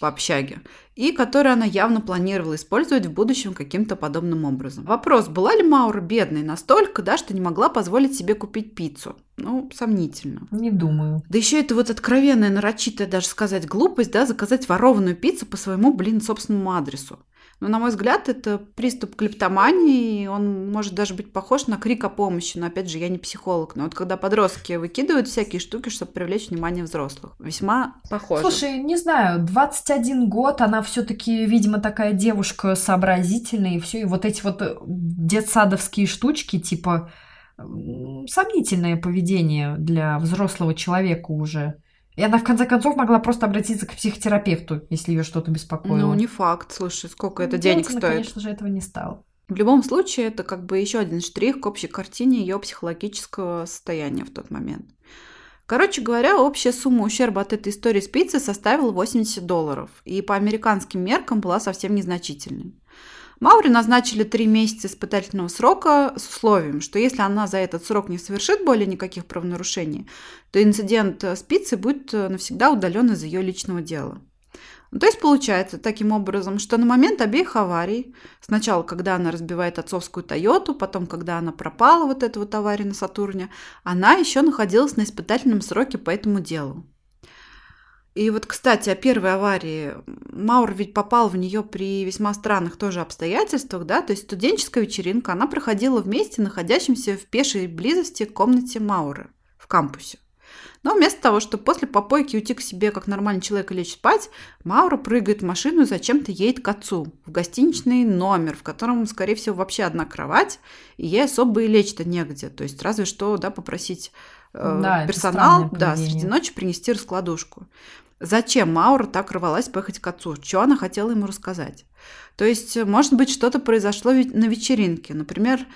по общаге, и которые она явно планировала использовать в будущем каким-то подобным образом. Вопрос, была ли Маура бедной настолько, да, что не могла позволить себе купить пиццу? Ну, сомнительно. Не думаю. Да еще это вот откровенная, нарочитая даже сказать глупость, да, заказать ворованную пиццу по своему, блин, собственному адресу. Но, на мой взгляд, это приступ клептомании, он может даже быть похож на крик о помощи. Но, опять же, я не психолог. Но вот когда подростки выкидывают всякие штуки, чтобы привлечь внимание взрослых, весьма похоже. Слушай, не знаю, 21 год, она все таки видимо, такая девушка сообразительная, и все, и вот эти вот э, детсадовские штучки, типа, сомнительное поведение для взрослого человека уже. И она, в конце концов, могла просто обратиться к психотерапевту, если ее что-то беспокоило. Ну, не факт. Слушай, сколько это денег стоит? конечно же, этого не стало. В любом случае, это как бы еще один штрих к общей картине ее психологического состояния в тот момент. Короче говоря, общая сумма ущерба от этой истории с пиццей составила 80 долларов, и по американским меркам была совсем незначительной. Маури назначили три месяца испытательного срока с условием, что если она за этот срок не совершит более никаких правонарушений, то инцидент с пиццей будет навсегда удален из ее личного дела. Ну, то есть получается таким образом, что на момент обеих аварий, сначала когда она разбивает отцовскую Тойоту, потом когда она пропала, вот эта вот авария на Сатурне, она еще находилась на испытательном сроке по этому делу. И вот, кстати, о первой аварии. Маур ведь попал в нее при весьма странных тоже обстоятельствах, да, то есть студенческая вечеринка, она проходила вместе, находящимся в пешей близости к комнате Мауры в кампусе. Но вместо того, чтобы после попойки уйти к себе, как нормальный человек, и лечь спать, Маура прыгает в машину и зачем-то едет к отцу в гостиничный номер, в котором, скорее всего, вообще одна кровать, и ей особо и лечь-то негде. То есть разве что да, попросить э, да, персонал да, среди ночи принести раскладушку. Зачем Маура так рвалась поехать к отцу? Что она хотела ему рассказать? То есть, может быть, что-то произошло на вечеринке. Например,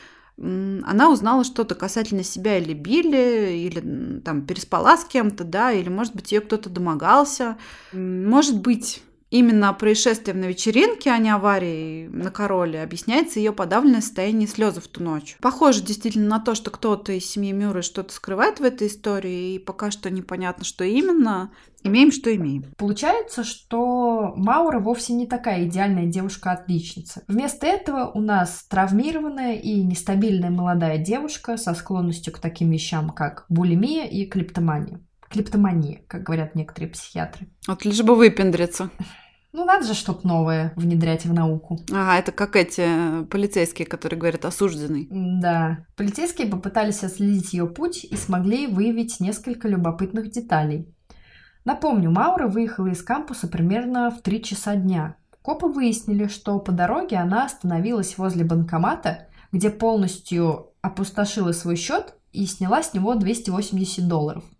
она узнала что-то касательно себя или Билли, или там переспала с кем-то, да, или, может быть, ее кто-то домогался. Может быть, именно происшествием на вечеринке, а не аварией на короле, объясняется ее подавленное состояние слезы в ту ночь. Похоже действительно на то, что кто-то из семьи Мюррей что-то скрывает в этой истории, и пока что непонятно, что именно. Имеем, что имеем. Получается, что Маура вовсе не такая идеальная девушка-отличница. Вместо этого у нас травмированная и нестабильная молодая девушка со склонностью к таким вещам, как булимия и клептомания клептомания, как говорят некоторые психиатры. Вот лишь бы выпендриться. Ну, надо же что-то новое внедрять в науку. Ага, это как эти полицейские, которые говорят осужденный. Да. Полицейские попытались отследить ее путь и смогли выявить несколько любопытных деталей. Напомню, Маура выехала из кампуса примерно в 3 часа дня. Копы выяснили, что по дороге она остановилась возле банкомата, где полностью опустошила свой счет и сняла с него 280 долларов –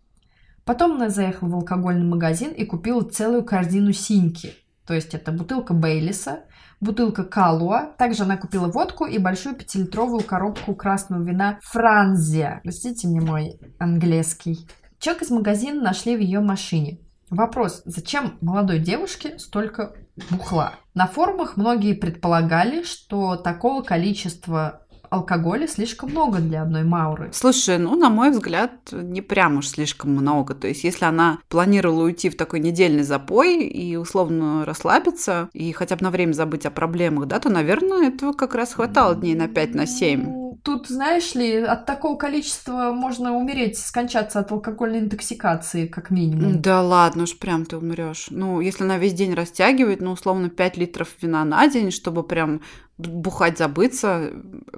Потом она заехала в алкогольный магазин и купила целую корзину синьки. То есть это бутылка Бейлиса, бутылка Калуа. Также она купила водку и большую пятилитровую коробку красного вина Франзия. Простите мне мой английский. Чек из магазина нашли в ее машине. Вопрос, зачем молодой девушке столько бухла? На форумах многие предполагали, что такого количества алкоголя слишком много для одной Мауры. Слушай, ну, на мой взгляд, не прям уж слишком много. То есть, если она планировала уйти в такой недельный запой и условно расслабиться, и хотя бы на время забыть о проблемах, да, то, наверное, этого как раз хватало дней на 5 на 7 тут, знаешь ли, от такого количества можно умереть, скончаться от алкогольной интоксикации, как минимум. Да ладно уж, прям ты умрешь. Ну, если она весь день растягивает, ну, условно, 5 литров вина на день, чтобы прям бухать забыться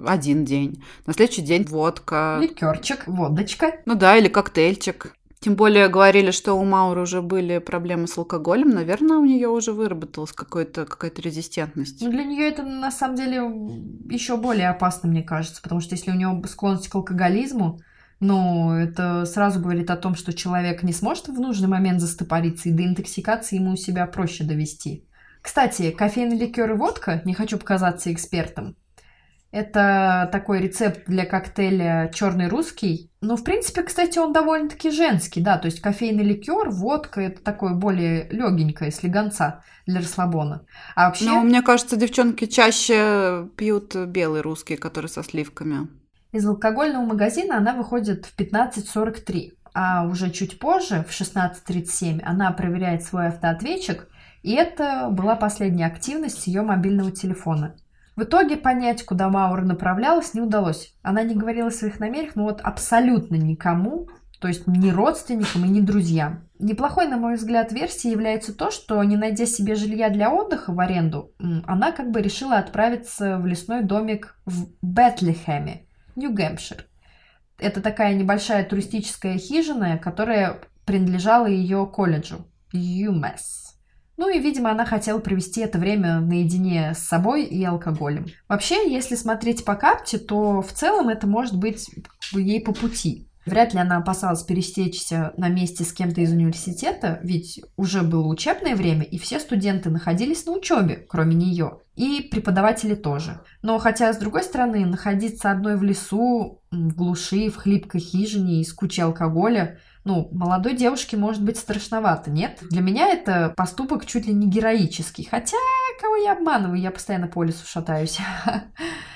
один день. На следующий день водка. Ликерчик, водочка. Ну да, или коктейльчик. Тем более говорили, что у Мауры уже были проблемы с алкоголем. Наверное, у нее уже выработалась какая-то какая резистентность. Ну, для нее это на самом деле еще более опасно, мне кажется, потому что если у нее склонность к алкоголизму, ну, это сразу говорит о том, что человек не сможет в нужный момент застопориться, и до интоксикации ему себя проще довести. Кстати, кофейный ликер и водка, не хочу показаться экспертом, это такой рецепт для коктейля черный русский. Ну, в принципе, кстати, он довольно-таки женский, да. То есть кофейный ликер, водка это такое более легенькое, слегонца для расслабона. А вообще... Ну, мне кажется, девчонки чаще пьют белый русский, который со сливками. Из алкогольного магазина она выходит в 15.43, а уже чуть позже, в 16.37, она проверяет свой автоответчик, и это была последняя активность ее мобильного телефона. В итоге понять, куда Маура направлялась, не удалось. Она не говорила о своих намерениях, но вот абсолютно никому, то есть ни родственникам и ни друзьям. Неплохой, на мой взгляд, версией является то, что, не найдя себе жилья для отдыха в аренду, она как бы решила отправиться в лесной домик в Бетлихеме, Нью-Гэмпшир. Это такая небольшая туристическая хижина, которая принадлежала ее колледжу, UMass. Ну и, видимо, она хотела провести это время наедине с собой и алкоголем. Вообще, если смотреть по карте, то в целом это может быть ей по пути. Вряд ли она опасалась пересечься на месте с кем-то из университета, ведь уже было учебное время, и все студенты находились на учебе, кроме нее. И преподаватели тоже. Но хотя, с другой стороны, находиться одной в лесу, в глуши, в хлипкой хижине и с кучей алкоголя – ну, молодой девушке может быть страшновато, нет? Для меня это поступок чуть ли не героический. Хотя, кого я обманываю, я постоянно по лесу шатаюсь. *laughs*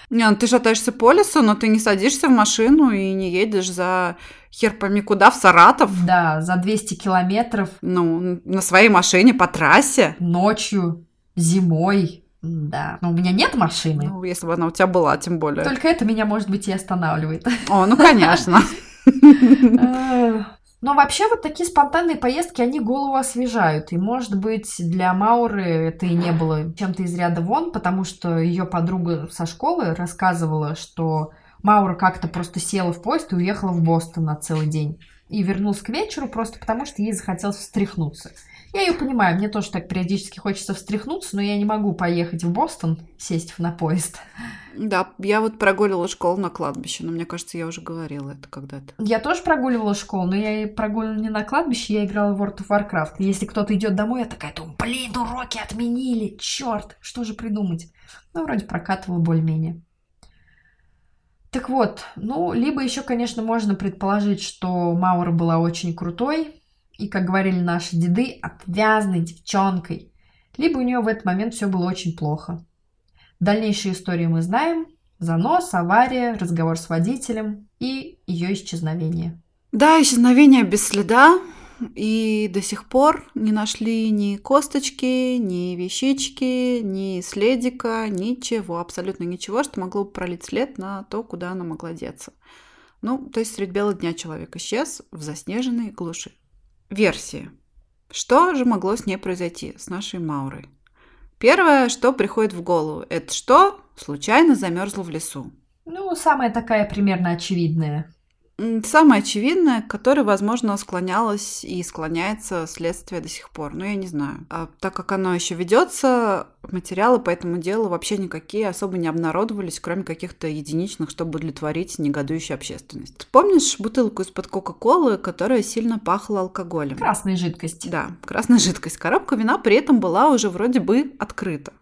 Не, ну ты шатаешься по лесу, но ты не садишься в машину и не едешь за хер пойми куда, в Саратов. Да, за 200 километров. Ну, на своей машине по трассе. Nочью, зимой. Да, но у меня нет машины. Ну, если бы она у тебя была, тем более. Только это меня, может быть, и останавливает. О, ну, конечно. *laughs* Но вообще вот такие спонтанные поездки, они голову освежают. И, может быть, для Мауры это и не было чем-то из ряда вон, потому что ее подруга со школы рассказывала, что Маура как-то просто села в поезд и уехала в Бостон на целый день. И вернулась к вечеру просто потому, что ей захотелось встряхнуться. Я ее понимаю, мне тоже так периодически хочется встряхнуться, но я не могу поехать в Бостон, сесть на поезд. Да, я вот прогуливала школу на кладбище, но мне кажется, я уже говорила это когда-то. Я тоже прогуливала школу, но я и прогуливала не на кладбище, я играла в World of Warcraft. Если кто-то идет домой, я такая думаю, блин, уроки отменили, черт, что же придумать? Ну, вроде прокатывала более-менее. Так вот, ну, либо еще, конечно, можно предположить, что Маура была очень крутой, и, как говорили наши деды, отвязной девчонкой. Либо у нее в этот момент все было очень плохо. Дальнейшие истории мы знаем. Занос, авария, разговор с водителем и ее исчезновение. Да, исчезновение без следа. И до сих пор не нашли ни косточки, ни вещички, ни следика, ничего, абсолютно ничего, что могло бы пролить след на то, куда она могла деться. Ну, то есть средь бела дня человек исчез в заснеженной глуши. Версии. Что же могло с ней произойти, с нашей Маурой? Первое, что приходит в голову, это что? Случайно замерзла в лесу. Ну, самая такая примерно очевидная. Самое очевидное, которое, возможно, склонялось и склоняется следствие до сих пор. Но я не знаю. А так как оно еще ведется, материалы по этому делу вообще никакие особо не обнародовались, кроме каких-то единичных, чтобы удовлетворить негодующую общественность. Помнишь бутылку из-под Кока-Колы, которая сильно пахла алкоголем? Красная жидкость. Да, красная жидкость. Коробка вина при этом была уже вроде бы открыта.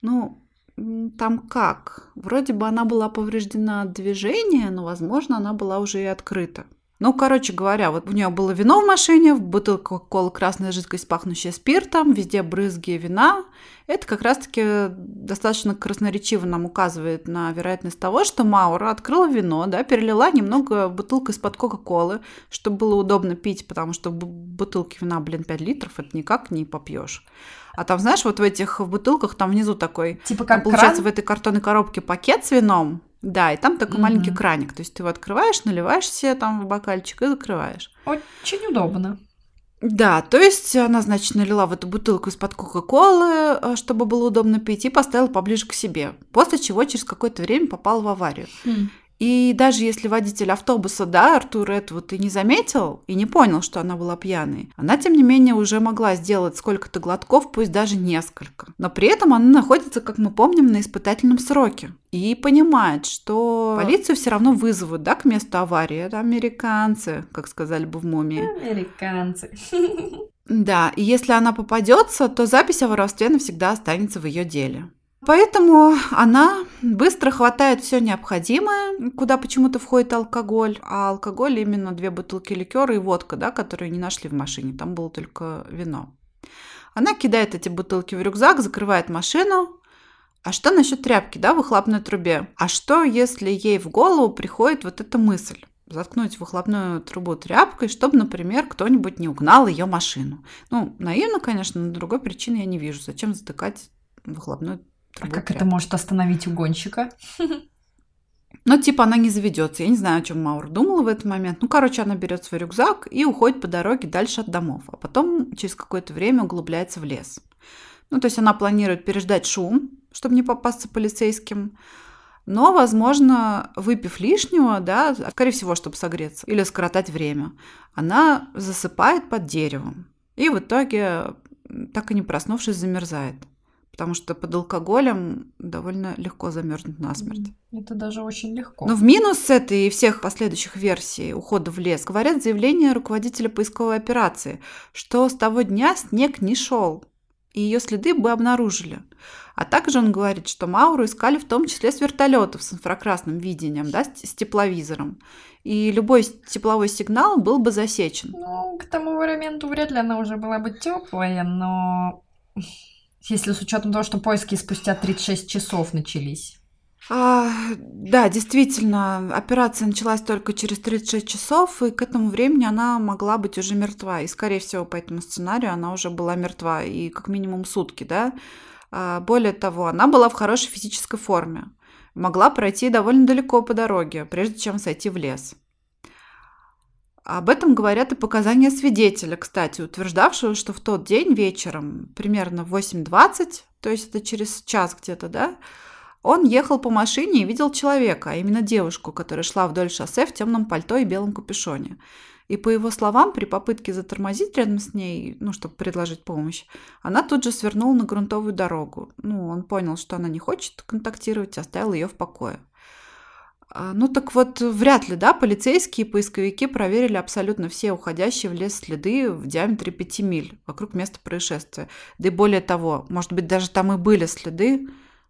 Ну, там как? Вроде бы она была повреждена от движения, но, возможно, она была уже и открыта. Ну, короче говоря, вот у нее было вино в машине, в бутылке кола красная жидкость, пахнущая спиртом, везде брызги вина. Это как раз-таки достаточно красноречиво нам указывает на вероятность того, что Маура открыла вино, да, перелила немного бутылку из-под Кока-Колы, чтобы было удобно пить, потому что в бутылке вина, блин, 5 литров, это никак не попьешь. А там, знаешь, вот в этих бутылках там внизу такой... Типа как там, получается, кран? в этой картонной коробке пакет с вином, да, и там такой mm-hmm. маленький краник. То есть ты его открываешь, наливаешь себе там в бокальчик и закрываешь. Очень удобно. Да, то есть она, значит, налила в эту бутылку из-под Кока-Колы, э, чтобы было удобно пить, и поставила поближе к себе. После чего через какое-то время попала в аварию. Mm. И даже если водитель автобуса, да, Артур вот и не заметил, и не понял, что она была пьяной, она, тем не менее, уже могла сделать сколько-то глотков, пусть даже несколько. Но при этом она находится, как мы помним, на испытательном сроке. И понимает, что полицию все равно вызовут, да, к месту аварии. Это американцы, как сказали бы в «Мумии». Американцы. Да, и если она попадется, то запись о воровстве навсегда останется в ее деле. Поэтому она быстро хватает все необходимое, куда почему-то входит алкоголь. А алкоголь именно две бутылки ликера и водка, да, которые не нашли в машине. Там было только вино. Она кидает эти бутылки в рюкзак, закрывает машину. А что насчет тряпки, да, в выхлопной трубе? А что, если ей в голову приходит вот эта мысль? заткнуть выхлопную трубу тряпкой, чтобы, например, кто-нибудь не угнал ее машину. Ну, наивно, конечно, но другой причины я не вижу. Зачем затыкать выхлопную а как это может остановить угонщика? *laughs* Но типа она не заведется. Я не знаю, о чем Маур думала в этот момент. Ну, короче, она берет свой рюкзак и уходит по дороге дальше от домов. А потом через какое-то время углубляется в лес. Ну, то есть она планирует переждать шум, чтобы не попасться полицейским. Но, возможно, выпив лишнего, да, скорее всего, чтобы согреться или скоротать время, она засыпает под деревом. И в итоге, так и не проснувшись, замерзает. Потому что под алкоголем довольно легко замерзнуть насмерть. Это даже очень легко. Но в минус этой и всех последующих версий ухода в лес говорят заявление руководителя поисковой операции, что с того дня снег не шел, и ее следы бы обнаружили. А также он говорит, что Мауру искали в том числе с вертолетов с инфракрасным видением, да, с тепловизором. И любой тепловой сигнал был бы засечен. Ну, к тому моменту вряд ли она уже была бы теплая, но если с учетом того, что поиски спустя 36 часов начались. А, да, действительно, операция началась только через 36 часов, и к этому времени она могла быть уже мертва. И, скорее всего, по этому сценарию она уже была мертва, и как минимум сутки, да. А, более того, она была в хорошей физической форме. Могла пройти довольно далеко по дороге, прежде чем сойти в лес. Об этом говорят и показания свидетеля, кстати, утверждавшего, что в тот день вечером, примерно в 8.20, то есть это через час где-то, да, он ехал по машине и видел человека, а именно девушку, которая шла вдоль шоссе в темном пальто и белом капюшоне. И по его словам, при попытке затормозить рядом с ней, ну, чтобы предложить помощь, она тут же свернула на грунтовую дорогу. Ну, он понял, что она не хочет контактировать, оставил ее в покое. А, ну так вот, вряд ли, да, полицейские и поисковики проверили абсолютно все уходящие в лес следы в диаметре 5 миль вокруг места происшествия. Да и более того, может быть, даже там и были следы,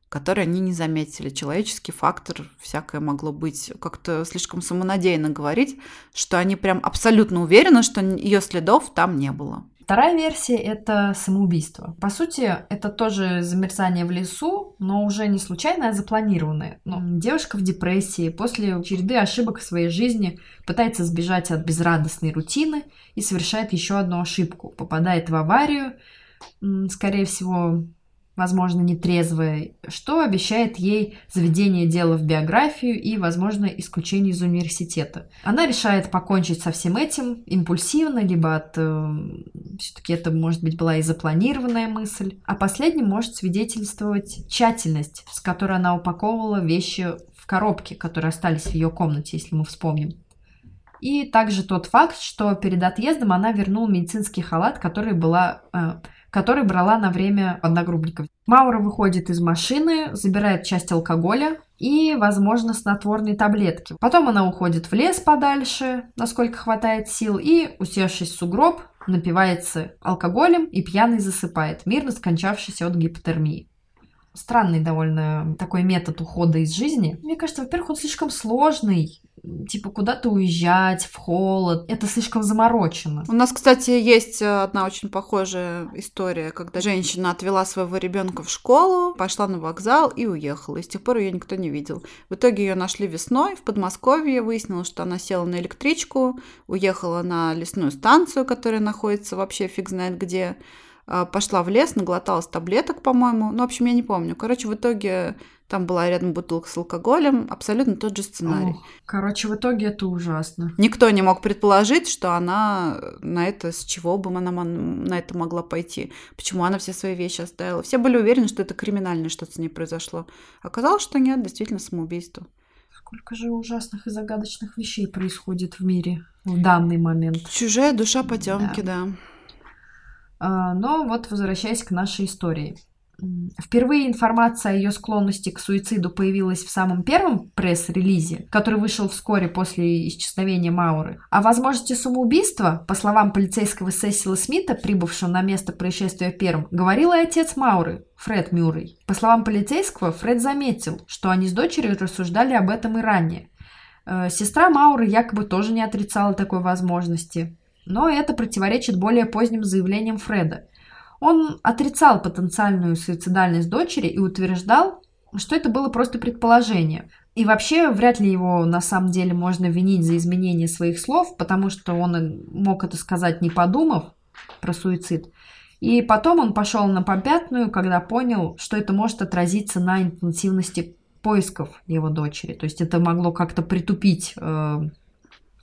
которые они не заметили. Человеческий фактор, всякое могло быть. Как-то слишком самонадеянно говорить, что они прям абсолютно уверены, что ее следов там не было. Вторая версия – это самоубийство. По сути, это тоже замерзание в лесу, но уже не случайное, а запланированное. Ну, девушка в депрессии после череды ошибок в своей жизни пытается сбежать от безрадостной рутины и совершает еще одну ошибку. Попадает в аварию, скорее всего, возможно, нетрезвая, что обещает ей заведение дела в биографию и, возможно, исключение из университета. Она решает покончить со всем этим импульсивно, либо от... Э, все-таки это, может быть, была и запланированная мысль. А последним может свидетельствовать тщательность, с которой она упаковывала вещи в коробке, которые остались в ее комнате, если мы вспомним. И также тот факт, что перед отъездом она вернула медицинский халат, который была э, который брала на время одногруппников. Маура выходит из машины, забирает часть алкоголя и, возможно, снотворные таблетки. Потом она уходит в лес подальше, насколько хватает сил, и, усевшись в сугроб, напивается алкоголем и пьяный засыпает, мирно скончавшись от гипотермии странный довольно такой метод ухода из жизни. Мне кажется, во-первых, он слишком сложный типа куда-то уезжать в холод. Это слишком заморочено. У нас, кстати, есть э, одна очень похожая история, когда женщина отвела своего ребенка в школу, пошла на вокзал и уехала. И с тех пор ее никто не видел. В итоге ее нашли весной в Подмосковье. Выяснилось, что она села на электричку, уехала на лесную станцию, которая находится вообще фиг знает где пошла в лес, наглоталась таблеток, по-моему. Ну, в общем, я не помню. Короче, в итоге там была рядом бутылка с алкоголем, абсолютно тот же сценарий. О, короче, в итоге это ужасно. Никто не мог предположить, что она на это, с чего бы она на это могла пойти. Почему она все свои вещи оставила. Все были уверены, что это криминальное что-то с ней произошло. Оказалось, что нет, действительно самоубийство. Сколько же ужасных и загадочных вещей происходит в мире в данный момент. Чужая душа потемки, да. да. А, но вот возвращаясь к нашей истории. Впервые информация о ее склонности к суициду появилась в самом первом пресс-релизе, который вышел вскоре после исчезновения Мауры. О возможности самоубийства, по словам полицейского Сесила Смита, прибывшего на место происшествия первым, говорил и отец Мауры, Фред Мюррей. По словам полицейского, Фред заметил, что они с дочерью рассуждали об этом и ранее. Э, сестра Мауры якобы тоже не отрицала такой возможности. Но это противоречит более поздним заявлениям Фреда – он отрицал потенциальную суицидальность дочери и утверждал, что это было просто предположение. И вообще, вряд ли его на самом деле можно винить за изменение своих слов, потому что он мог это сказать не подумав про суицид. И потом он пошел на попятную, когда понял, что это может отразиться на интенсивности поисков его дочери. То есть это могло как-то притупить э,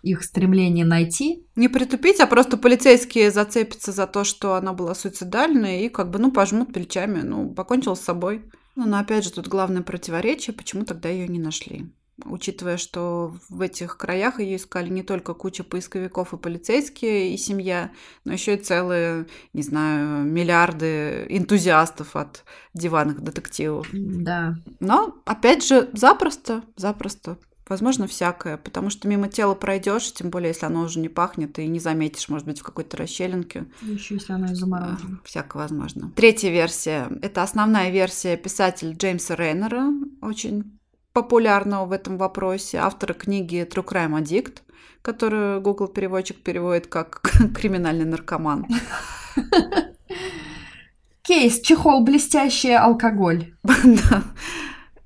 их стремление найти. Не притупить, а просто полицейские зацепятся за то, что она была суицидальной, и как бы, ну, пожмут плечами, ну, покончил с собой. Ну, но опять же, тут главное противоречие, почему тогда ее не нашли. Учитывая, что в этих краях ее искали не только куча поисковиков и полицейские, и семья, но еще и целые, не знаю, миллиарды энтузиастов от диванных детективов. Да. Но, опять же, запросто, запросто Возможно, всякое, потому что мимо тела пройдешь, тем более, если оно уже не пахнет, и не заметишь, может быть, в какой-то расщелинке. Еще если оно заморожено. А, всякое возможно. Третья версия. Это основная версия писателя Джеймса Рейнера, очень популярного в этом вопросе, автора книги True Crime Addict, которую Google переводчик переводит как *laughs* криминальный наркоман. *laughs* Кейс, чехол, блестящий алкоголь. *laughs* Да.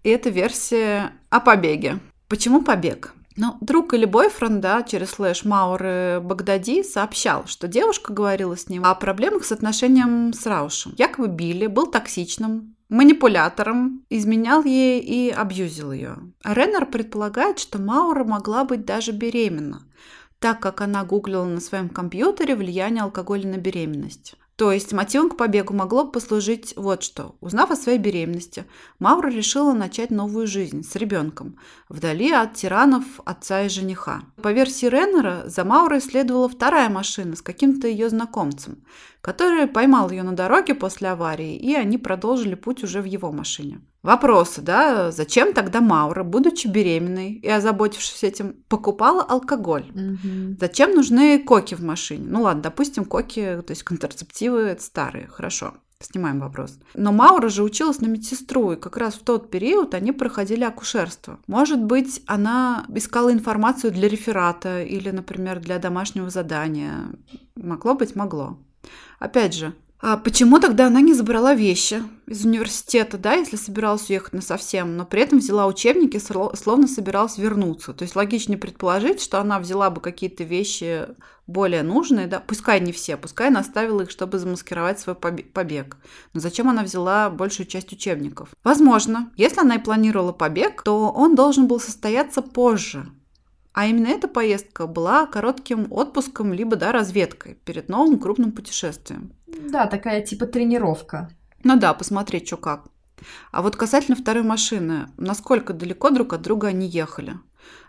И это версия о побеге. Почему побег? Ну, друг или бойфренд, да, через слэш Мауры Багдади сообщал, что девушка говорила с ним о проблемах с отношением с Раушем. Якобы Билли был токсичным, манипулятором, изменял ей и абьюзил ее. Реннер предполагает, что Маура могла быть даже беременна, так как она гуглила на своем компьютере влияние алкоголя на беременность. То есть мотивом к побегу могло бы послужить вот что. Узнав о своей беременности, Маура решила начать новую жизнь с ребенком, вдали от тиранов отца и жениха. По версии Реннера, за Маурой следовала вторая машина с каким-то ее знакомцем, который поймал ее на дороге после аварии, и они продолжили путь уже в его машине. Вопросы, да, зачем тогда Маура, будучи беременной и озаботившись этим, покупала алкоголь? Угу. Зачем нужны коки в машине? Ну ладно, допустим, коки, то есть контрацептивы, это старые, хорошо. Снимаем вопрос. Но Маура же училась на медсестру, и как раз в тот период они проходили акушерство. Может быть, она искала информацию для реферата или, например, для домашнего задания. Могло быть, могло. Опять же, а почему тогда она не забрала вещи из университета, да, если собиралась уехать на совсем, но при этом взяла учебники, словно собиралась вернуться? То есть логичнее предположить, что она взяла бы какие-то вещи более нужные, да, пускай не все, пускай она оставила их, чтобы замаскировать свой побег. Но зачем она взяла большую часть учебников? Возможно, если она и планировала побег, то он должен был состояться позже, а именно эта поездка была коротким отпуском, либо да, разведкой перед новым крупным путешествием. Да, такая типа тренировка. Ну да, посмотреть, что как. А вот касательно второй машины, насколько далеко друг от друга они ехали?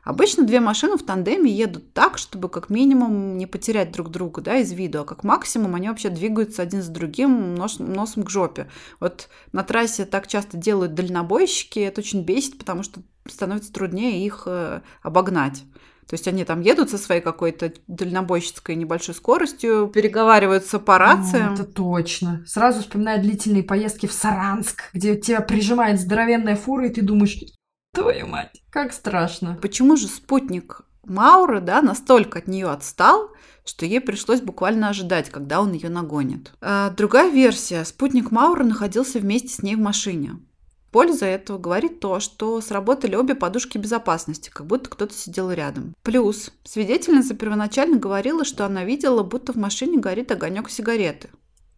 Обычно две машины в тандеме едут так, чтобы как минимум не потерять друг друга да, из виду, а как максимум они вообще двигаются один с другим нос, носом к жопе. Вот на трассе так часто делают дальнобойщики, это очень бесит, потому что становится труднее их э, обогнать. То есть они там едут со своей какой-то дальнобойщицкой небольшой скоростью, переговариваются по рациям. О, это точно. Сразу вспоминаю длительные поездки в Саранск, где тебя прижимает здоровенная фура, и ты думаешь, твою мать, как страшно. Почему же спутник Мауры, да, настолько от нее отстал, что ей пришлось буквально ожидать, когда он ее нагонит. А другая версия. Спутник Мауры находился вместе с ней в машине. Польза этого говорит то, что сработали обе подушки безопасности, как будто кто-то сидел рядом. Плюс свидетельница первоначально говорила, что она видела, будто в машине горит огонек сигареты.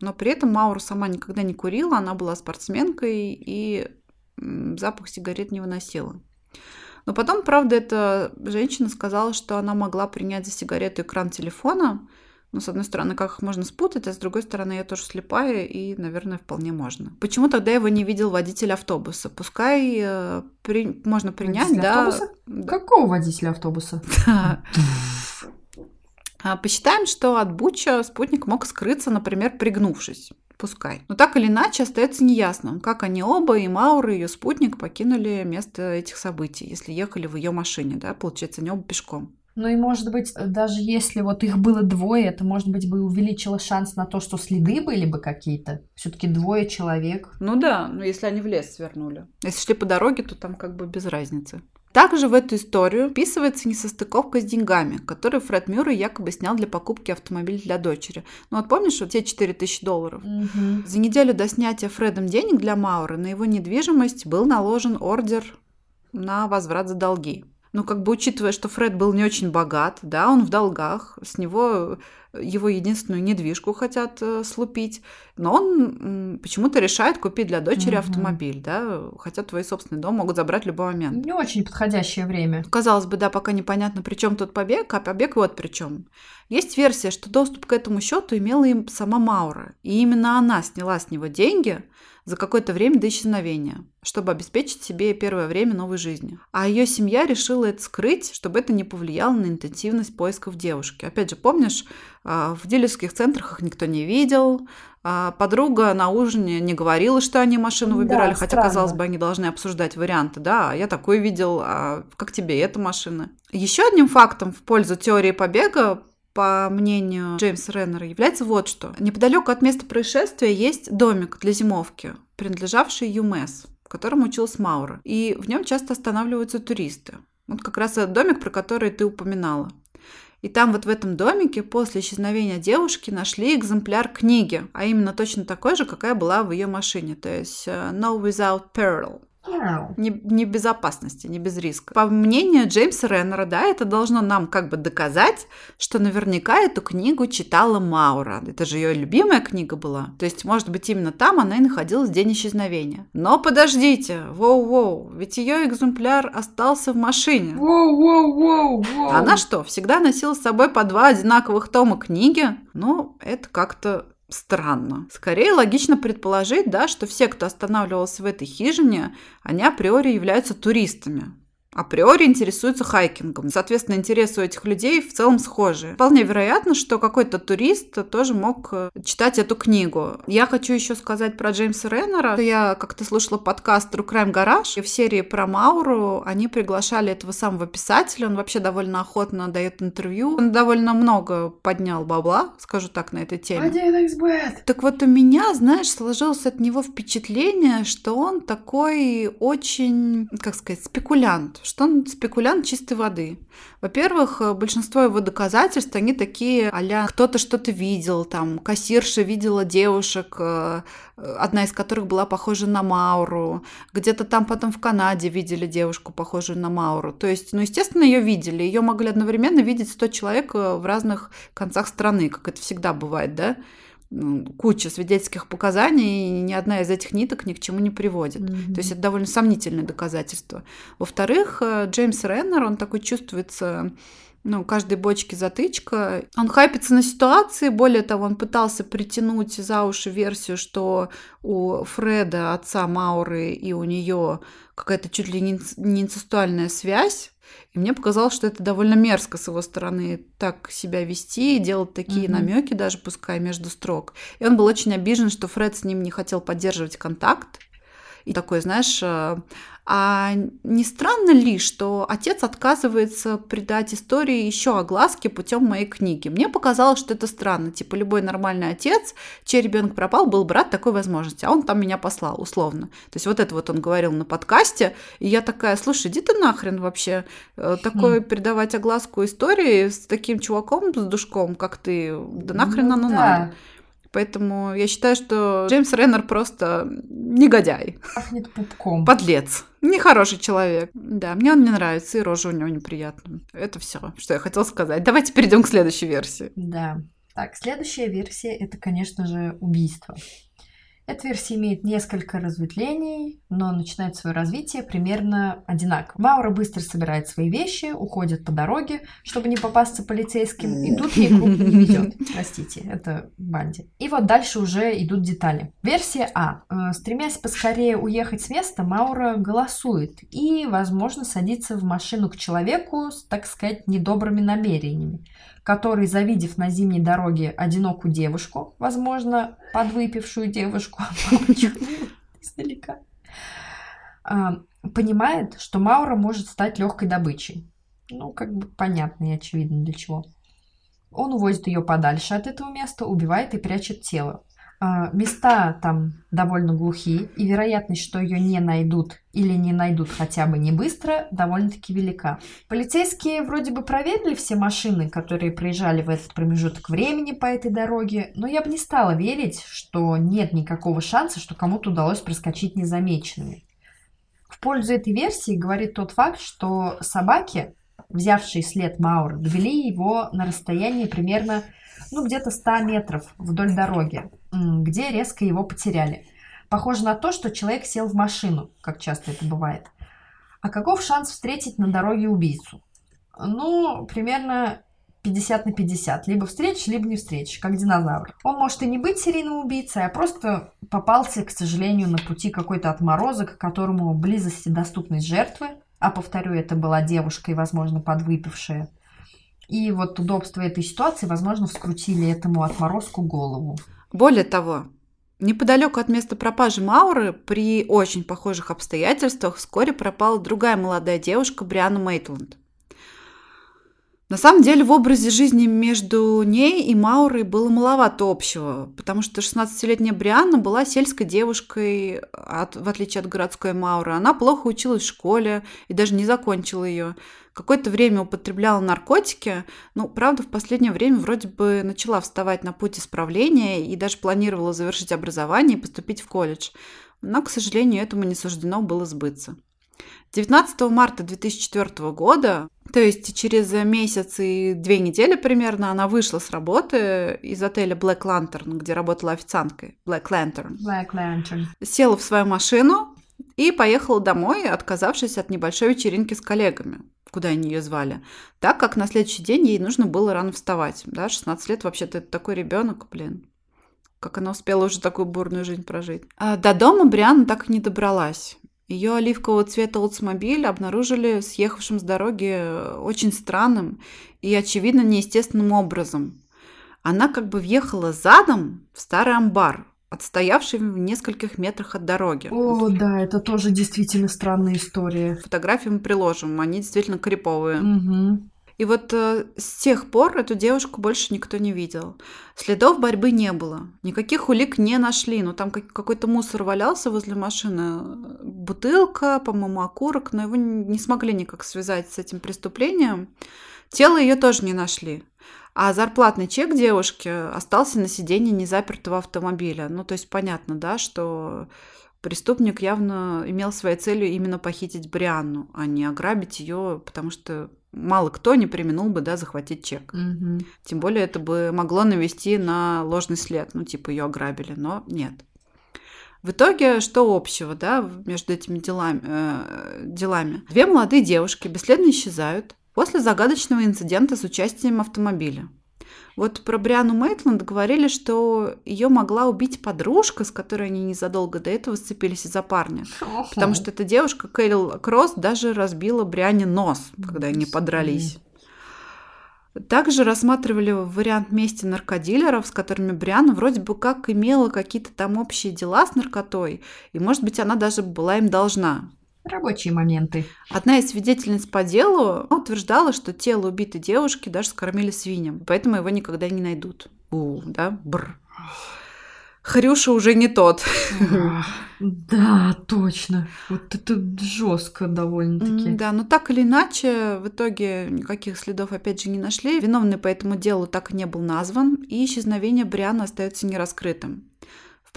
Но при этом Маура сама никогда не курила, она была спортсменкой и запах сигарет не выносила. Но потом, правда, эта женщина сказала, что она могла принять за сигарету экран телефона, ну, с одной стороны, как их можно спутать, а с другой стороны, я тоже слепая, и, наверное, вполне можно. Почему тогда его не видел водитель автобуса? Пускай э, при... можно принять, водитель да... Автобуса? Какого водителя автобуса? *laughs* Да. А посчитаем, что от Буча спутник мог скрыться, например, пригнувшись. Пускай. Но так или иначе остается неясным, как они оба, и Маура, и ее спутник, покинули место этих событий, если ехали в ее машине, да, получается, они оба пешком. Ну и, может быть, даже если вот их было двое, это, может быть, бы увеличило шанс на то, что следы были бы какие-то. Все-таки двое человек. Ну да, ну если они в лес свернули. Если шли по дороге, то там как бы без разницы. Также в эту историю вписывается несостыковка с деньгами, которые Фред Мюррей якобы снял для покупки автомобиля для дочери. Ну вот помнишь, вот те 4000 долларов? Угу. За неделю до снятия Фредом денег для Мауры на его недвижимость был наложен ордер на возврат за долги ну, как бы учитывая, что Фред был не очень богат, да, он в долгах, с него его единственную недвижку хотят э, слупить, но он почему-то решает купить для дочери угу. автомобиль, да, хотя твой собственный дом могут забрать в любой момент. Не очень подходящее время. Казалось бы, да, пока непонятно, при чем тут побег, а побег вот при чем. Есть версия, что доступ к этому счету имела им сама Маура, и именно она сняла с него деньги за какое-то время до исчезновения, чтобы обеспечить себе первое время новой жизни. А ее семья решила это скрыть, чтобы это не повлияло на интенсивность поисков девушки. Опять же, помнишь, а, в дилерских центрах их никто не видел, а подруга на ужине не говорила, что они машину выбирали, да, хотя, странно. казалось бы, они должны обсуждать варианты. Да, я такой видел, а как тебе эта машина? Еще одним фактом в пользу теории побега по мнению Джеймса Реннера, является вот что. Неподалеку от места происшествия есть домик для зимовки, принадлежавший ЮМЭС, в котором учился Маура. И в нем часто останавливаются туристы. Вот как раз этот домик, про который ты упоминала. И там вот в этом домике после исчезновения девушки нашли экземпляр книги, а именно точно такой же, какая была в ее машине, то есть э, No Without Peril. Не, не безопасности, не без риска. По мнению Джеймса Реннера, да, это должно нам как бы доказать, что наверняка эту книгу читала Маура. Это же ее любимая книга была. То есть, может быть, именно там она и находилась в день исчезновения. Но подождите, воу-воу, ведь ее экземпляр остался в машине. Воу-воу-воу-воу. Она что, всегда носила с собой по два одинаковых тома книги? Ну, это как-то странно. Скорее логично предположить, да, что все, кто останавливался в этой хижине, они априори являются туристами априори интересуются хайкингом. Соответственно, интересы у этих людей в целом схожи. Вполне вероятно, что какой-то турист тоже мог э, читать эту книгу. Я хочу еще сказать про Джеймса Реннера. Я как-то слушала подкаст True Crime Garage, и в серии про Мауру они приглашали этого самого писателя. Он вообще довольно охотно дает интервью. Он довольно много поднял бабла, скажу так, на этой теме. 1xbet. Так вот у меня, знаешь, сложилось от него впечатление, что он такой очень, как сказать, спекулянт что он спекулянт чистой воды. Во-первых, э, большинство его доказательств, они такие а кто-то что-то видел, там, кассирша видела девушек, э, одна из которых была похожа на Мауру, где-то там потом в Канаде видели девушку, похожую на Мауру. То есть, ну, естественно, ее видели, ее могли одновременно видеть 100 человек э, в разных концах страны, как это всегда бывает, да? Куча свидетельских показаний, и ни одна из этих ниток ни к чему не приводит. Mm-hmm. То есть это довольно сомнительное доказательство. Во-вторых, э, Джеймс Реннер, он такой чувствуется ну, каждой бочке затычка. Он хайпится на ситуации, более того, он пытался притянуть за уши версию, что у Фреда, отца Мауры, и у нее какая-то чуть ли не инцестуальная связь. И мне показалось, что это довольно мерзко с его стороны так себя вести и делать такие mm-hmm. намеки, даже пускай между строк. И он был очень обижен, что Фред с ним не хотел поддерживать контакт. И такой, знаешь, э, а не странно ли, что отец отказывается придать истории еще огласки путем моей книги? Мне показалось, что это странно. Типа любой нормальный отец, чей ребенок пропал, был брат такой возможности, а он там меня послал, условно. То есть вот это вот он говорил на подкасте, и я такая, слушай, иди ты нахрен вообще. Э, такой придавать огласку истории с таким чуваком, с душком, как ты, да нахрен ну, оно да. надо. Поэтому я считаю, что Джеймс Реннер просто негодяй. Пахнет пупком. Подлец. Нехороший человек. Да, мне он не нравится, и рожа у него неприятная. Это все, что я хотела сказать. Давайте перейдем к следующей версии. Да. Так, следующая версия это, конечно же, убийство. Эта версия имеет несколько разветвлений, но начинает свое развитие примерно одинаково. Маура быстро собирает свои вещи, уходит по дороге, чтобы не попасться полицейским, и тут ей крупно не везет. *laughs* Простите, это Банди. И вот дальше уже идут детали. Версия А. Э, стремясь поскорее уехать с места, Маура голосует и, возможно, садится в машину к человеку с, так сказать, недобрыми намерениями который, завидев на зимней дороге одинокую девушку, возможно, подвыпившую девушку, *laughs* издалека, а, понимает, что Маура может стать легкой добычей. Ну, как бы понятно и очевидно для чего. Он увозит ее подальше от этого места, убивает и прячет тело. А, места там довольно глухие, и вероятность, что ее не найдут или не найдут хотя бы не быстро, довольно-таки велика. Полицейские вроде бы проверили все машины, которые проезжали в этот промежуток времени по этой дороге, но я бы не стала верить, что нет никакого шанса, что кому-то удалось проскочить незамеченными. В пользу этой версии говорит тот факт, что собаки, взявшие след Маура, довели его на расстоянии примерно ну, где-то 100 метров вдоль дороги, где резко его потеряли. Похоже на то, что человек сел в машину, как часто это бывает. А каков шанс встретить на дороге убийцу? Ну, примерно 50 на 50. Либо встретишь, либо не встретишь, как динозавр. Он может и не быть серийным убийцей, а просто попался, к сожалению, на пути какой-то отморозок, которому близость и доступность жертвы, а повторю, это была девушка и, возможно, подвыпившая. И вот удобство этой ситуации, возможно, вскрутили этому отморозку голову. Более того, неподалеку от места пропажи Мауры при очень похожих обстоятельствах вскоре пропала другая молодая девушка Бриана Мейтланд. На самом деле в образе жизни между ней и Маурой было маловато общего, потому что 16-летняя Брианна была сельской девушкой, от, в отличие от городской Мауры. Она плохо училась в школе и даже не закончила ее. Какое-то время употребляла наркотики, ну, правда, в последнее время вроде бы начала вставать на путь исправления и даже планировала завершить образование и поступить в колледж. Но, к сожалению, этому не суждено было сбыться. 19 марта 2004 года, то есть через месяц и две недели примерно, она вышла с работы из отеля Black Lantern, где работала официанткой. Black Lantern. Black Lantern. Села в свою машину и поехала домой, отказавшись от небольшой вечеринки с коллегами куда они ее звали, так как на следующий день ей нужно было рано вставать. Да, 16 лет вообще-то это такой ребенок, блин. Как она успела уже такую бурную жизнь прожить. А до дома Бриана так и не добралась. Ее оливкового цвета Oldsmobile обнаружили съехавшим с дороги э, очень странным и, очевидно, неестественным образом. Она как бы въехала задом в старый амбар, отстоявший в нескольких метрах от дороги. О, да, это тоже действительно странная история. Фотографии мы приложим, они действительно криповые. Угу. И вот э, с тех пор эту девушку больше никто не видел. Следов борьбы не было. Никаких улик не нашли. Ну, там какой-то мусор валялся возле машины. Бутылка, по-моему, окурок, но его не смогли никак связать с этим преступлением. Тело ее тоже не нашли. А зарплатный чек девушки остался на сиденье незапертого автомобиля. Ну, то есть понятно, да, что преступник явно имел своей целью именно похитить Брианну, а не ограбить ее, потому что мало кто не применул бы, да, захватить чек. Угу. Тем более это бы могло навести на ложный след, ну, типа ее ограбили, но нет. В итоге, что общего, да, между этими делами, э, делами? Две молодые девушки бесследно исчезают после загадочного инцидента с участием автомобиля. Вот про Бриану Мейтланд говорили, что ее могла убить подружка, с которой они незадолго до этого сцепились из-за парня. Потому что эта девушка, Кэрил Кросс, даже разбила Бриане нос, когда они подрались. Также рассматривали вариант мести наркодилеров, с которыми Бриана вроде бы как имела какие-то там общие дела с наркотой, и, может быть, она даже была им должна. Рабочие моменты. Одна из свидетельниц по делу утверждала, что тело убитой девушки даже скормили свиньям, поэтому его никогда не найдут. У, да, бр. Хрюша уже не тот. Да, точно. Вот это жестко довольно-таки. Да, но так или иначе, в итоге никаких следов опять же не нашли. Виновный по этому делу так и не был назван, и исчезновение Бриана остается нераскрытым.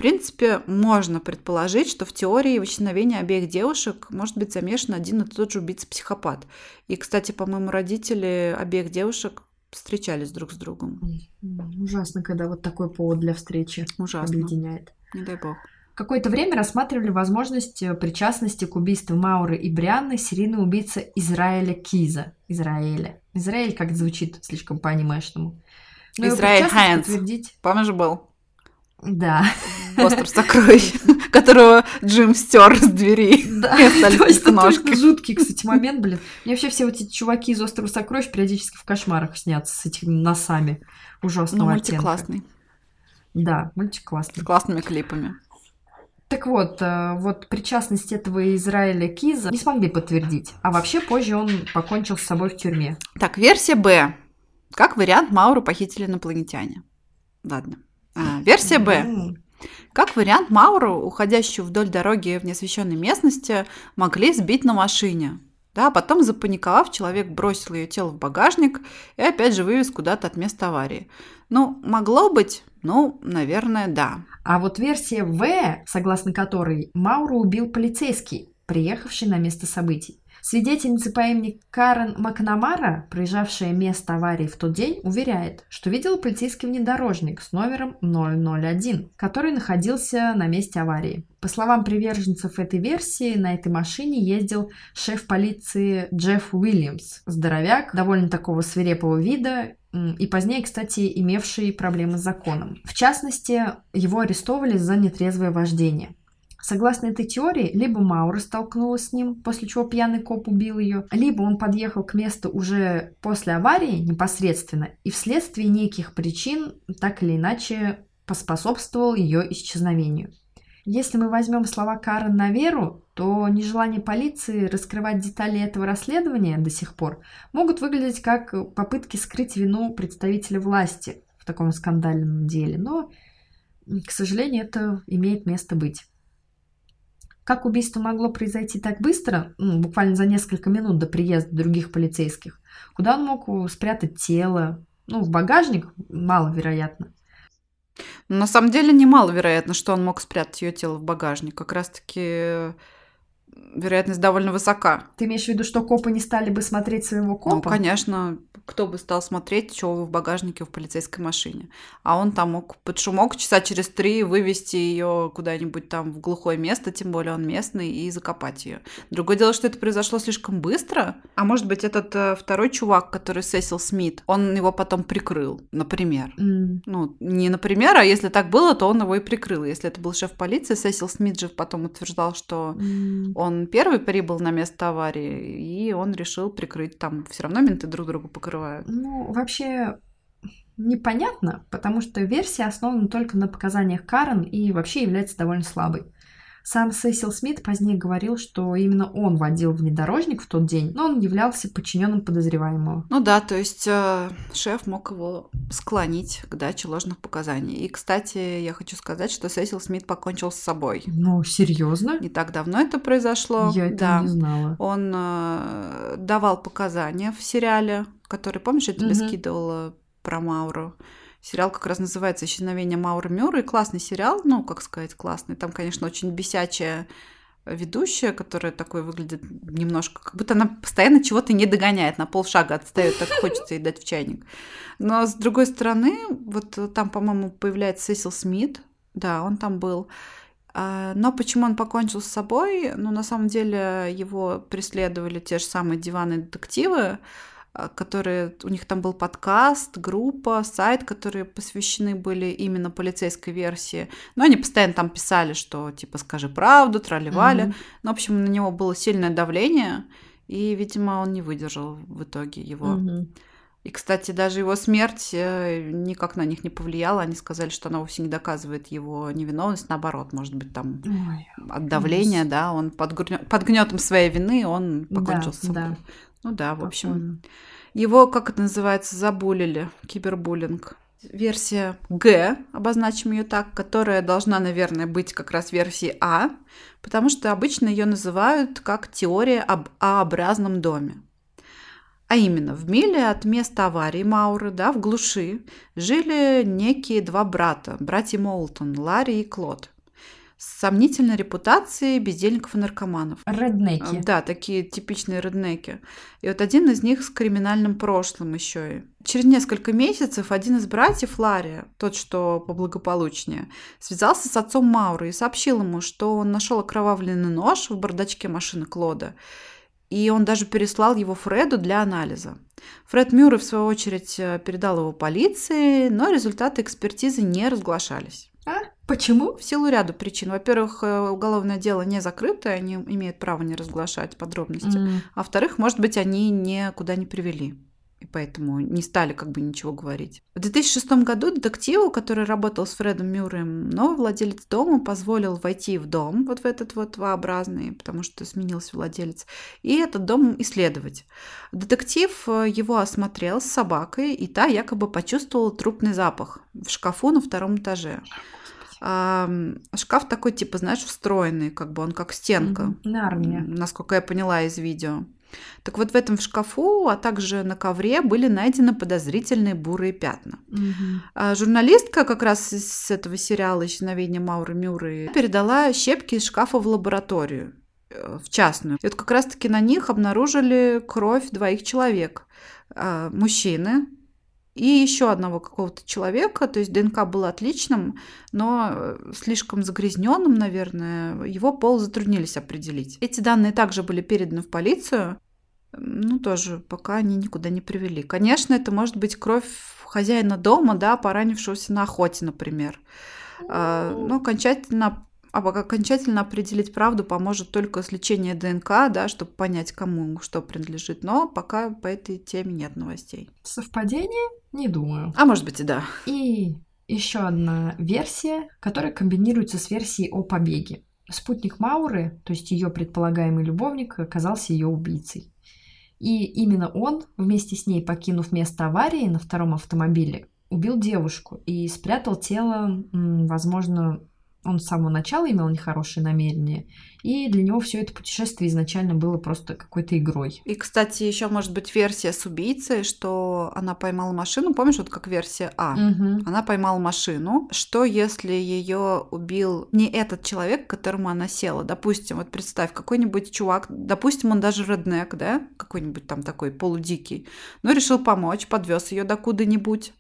В принципе, можно предположить, что в теории в исчезновении обеих девушек может быть замешан один и тот же убийца-психопат. И, кстати, по-моему, родители обеих девушек встречались друг с другом. Ужасно, когда вот такой повод для встречи Ужасно. объединяет. Не дай бог. Какое-то время рассматривали возможность э, причастности к убийству Мауры и Брианны серийный убийца Израиля Киза. Израиля. Израиль как звучит слишком по-анимешному. Израиль Хайнс. Помнишь, был? Да. Постер сокровищ, *laughs* которого Джим стер с двери. Да, ножки. жуткий, кстати, момент, блин. Мне вообще все вот эти чуваки из Острова сокровищ периодически в кошмарах снятся с этими носами ужасного ну, мультик классный. Да, мультик классный. С классными клипами. Так вот, э, вот причастность этого Израиля Киза не смогли подтвердить. А вообще позже он покончил с собой в тюрьме. Так, версия Б. Как вариант, Мауру похитили инопланетяне. Ладно. А, версия Б. Как вариант, Мауру, уходящую вдоль дороги в неосвещенной местности, могли сбить на машине. Да, потом, запаниковав, человек бросил ее тело в багажник и опять же вывез куда-то от места аварии. Ну, могло быть, ну, наверное, да. А вот версия В, согласно которой Мауру убил полицейский, приехавший на место событий. Свидетельница по имени Карен Макнамара, проезжавшая место аварии в тот день, уверяет, что видела полицейский внедорожник с номером 001, который находился на месте аварии. По словам приверженцев этой версии, на этой машине ездил шеф полиции Джефф Уильямс, здоровяк, довольно такого свирепого вида, и позднее, кстати, имевший проблемы с законом. В частности, его арестовали за нетрезвое вождение. Согласно этой теории, либо Маура столкнулась с ним, после чего пьяный коп убил ее, либо он подъехал к месту уже после аварии непосредственно и вследствие неких причин так или иначе поспособствовал ее исчезновению. Если мы возьмем слова Карен на веру, то нежелание полиции раскрывать детали этого расследования до сих пор могут выглядеть как попытки скрыть вину представителя власти в таком скандальном деле. Но, к сожалению, это имеет место быть. Как убийство могло произойти так быстро, ну, буквально за несколько минут до приезда других полицейских? Куда он мог спрятать тело? Ну, в багажник маловероятно. На самом деле немаловероятно, что он мог спрятать ее тело в багажник. Как раз-таки вероятность довольно высока. Ты имеешь в виду, что копы не стали бы смотреть своего копа? Ну, конечно. Кто бы стал смотреть, вы в багажнике в полицейской машине. А он там мог под шумок часа через три вывести ее куда-нибудь там в глухое место, тем более он местный, и закопать ее. Другое дело, что это произошло слишком быстро. А может быть, этот э, второй чувак, который Сесил Смит, он его потом прикрыл, например. Mm. Ну, не например, а если так было, то он его и прикрыл. Если это был шеф полиции, Сесил Смит же потом утверждал, что Mm. Он первый прибыл на место аварии, и он решил прикрыть там. Все равно менты друг друга покрывают. Ну, вообще непонятно, потому что версия основана только на показаниях Карен и вообще является довольно слабой. Сам Сесил Смит позднее говорил, что именно он водил внедорожник в тот день, но он являлся подчиненным подозреваемого. Ну да, то есть э, шеф мог его склонить к даче ложных показаний. И, кстати, я хочу сказать, что Сесил Смит покончил с собой. Ну, серьезно? Не так давно это произошло. Я этого да. не знала. Он э, давал показания в сериале, который, помнишь, я тебе Мгм. скидывала про Мауру. Сериал как раз называется «Исчезновение Мауры Мюррей». Классный сериал, ну, как сказать, классный. Там, конечно, очень бесячая ведущая, которая такой выглядит немножко, как будто она постоянно чего-то не догоняет, на полшага отстает, так хочется ей дать в чайник. Но с другой стороны, вот там, по-моему, появляется Сесил Смит, да, он там был. А, Но почему он покончил с собой? Ну, на самом деле, его преследовали те же самые диваны детективы, которые у них там был подкаст, группа, сайт, которые посвящены были именно полицейской версии. Но они постоянно там писали, что типа скажи правду, тролливали. Мгм. Ну, в общем, на него было сильное давление, и, видимо, он не выдержал в итоге его. Мгм. И, кстати, даже его смерть э, никак на них не повлияла. Они сказали, что она вовсе не доказывает его невиновность. Наоборот, может быть, там Ой, от давления, да, он под, грё- под гнетом своей вины он покончил Да, с собой. да. Ну да, в общем. Его, как это называется, забулили, кибербуллинг. Версия Г, обозначим ее так, которая должна, наверное, быть как раз версией А, потому что обычно ее называют как теория об А-образном доме. А именно, в миле от места аварии Мауры, да, в глуши, жили некие два брата, братья Молтон, Ларри и Клод, с сомнительной репутацией бездельников и наркоманов. Реднеки. Да, такие типичные реднеки. И вот один из них с криминальным прошлым еще и. Через несколько месяцев один из братьев Ларри, тот, что поблагополучнее, связался с отцом Мауры и сообщил ему, что он нашел окровавленный нож в бардачке машины Клода. И он даже переслал его Фреду для анализа. Фред Мюррей, в свою очередь, э, передал его полиции, но результаты экспертизы не разглашались. А? Почему? В силу ряда причин. Во-первых, э, уголовное дело не закрыто, они имеют право не разглашать подробности. М. А во-вторых, может быть, они никуда не привели. И поэтому не стали как бы ничего говорить. В 2006 году детективу, который работал с Фредом Мюрреем, новый владелец дома позволил войти в дом, вот в этот вот V-образный, потому что сменился владелец, и этот дом исследовать. Детектив э, его осмотрел с собакой, и та якобы почувствовала трупный запах в шкафу на втором этаже. А, шкаф такой, типа, знаешь, встроенный, как бы он как стенка. Нарния. М, Насколько я поняла из видео. Так вот, в этом шкафу, а также на ковре были найдены подозрительные бурые пятна. А журналистка как раз из этого сериала «Исчезновение Мауры Мюррей» передала щепки из шкафа в лабораторию. э, в частную. И вот как раз-таки на них обнаружили кровь двоих человек. А, мужчины, и еще одного какого-то человека, то есть ДНК был отличным, но э, слишком загрязненным, наверное, его пол затруднились определить. Эти данные также были переданы в полицию, ну, тоже пока они никуда не привели. Конечно, это может быть кровь хозяина дома, да, поранившегося на охоте, например. А, но окончательно а окончательно определить правду поможет только сличение ДНК, да, чтобы понять, кому что принадлежит. Но пока по этой теме нет новостей. Совпадение? Не думаю. А может быть и да. И еще одна версия, которая комбинируется с версией о побеге. Спутник Мауры, то есть ее предполагаемый любовник, оказался ее убийцей. И именно он, вместе с ней покинув место аварии на втором автомобиле, убил девушку и спрятал тело, возможно, он с самого начала имел нехорошие намерения, и для него все это путешествие изначально было просто какой-то игрой. И, кстати, еще может быть версия с убийцей, что она поймала машину. Помнишь, вот как версия А? Угу. Она поймала машину. Что если ее убил не этот человек, к которому она села? Допустим, вот представь, какой-нибудь чувак, допустим, он даже реднек, да, какой-нибудь там такой полудикий, но решил помочь, подвез ее до куда-нибудь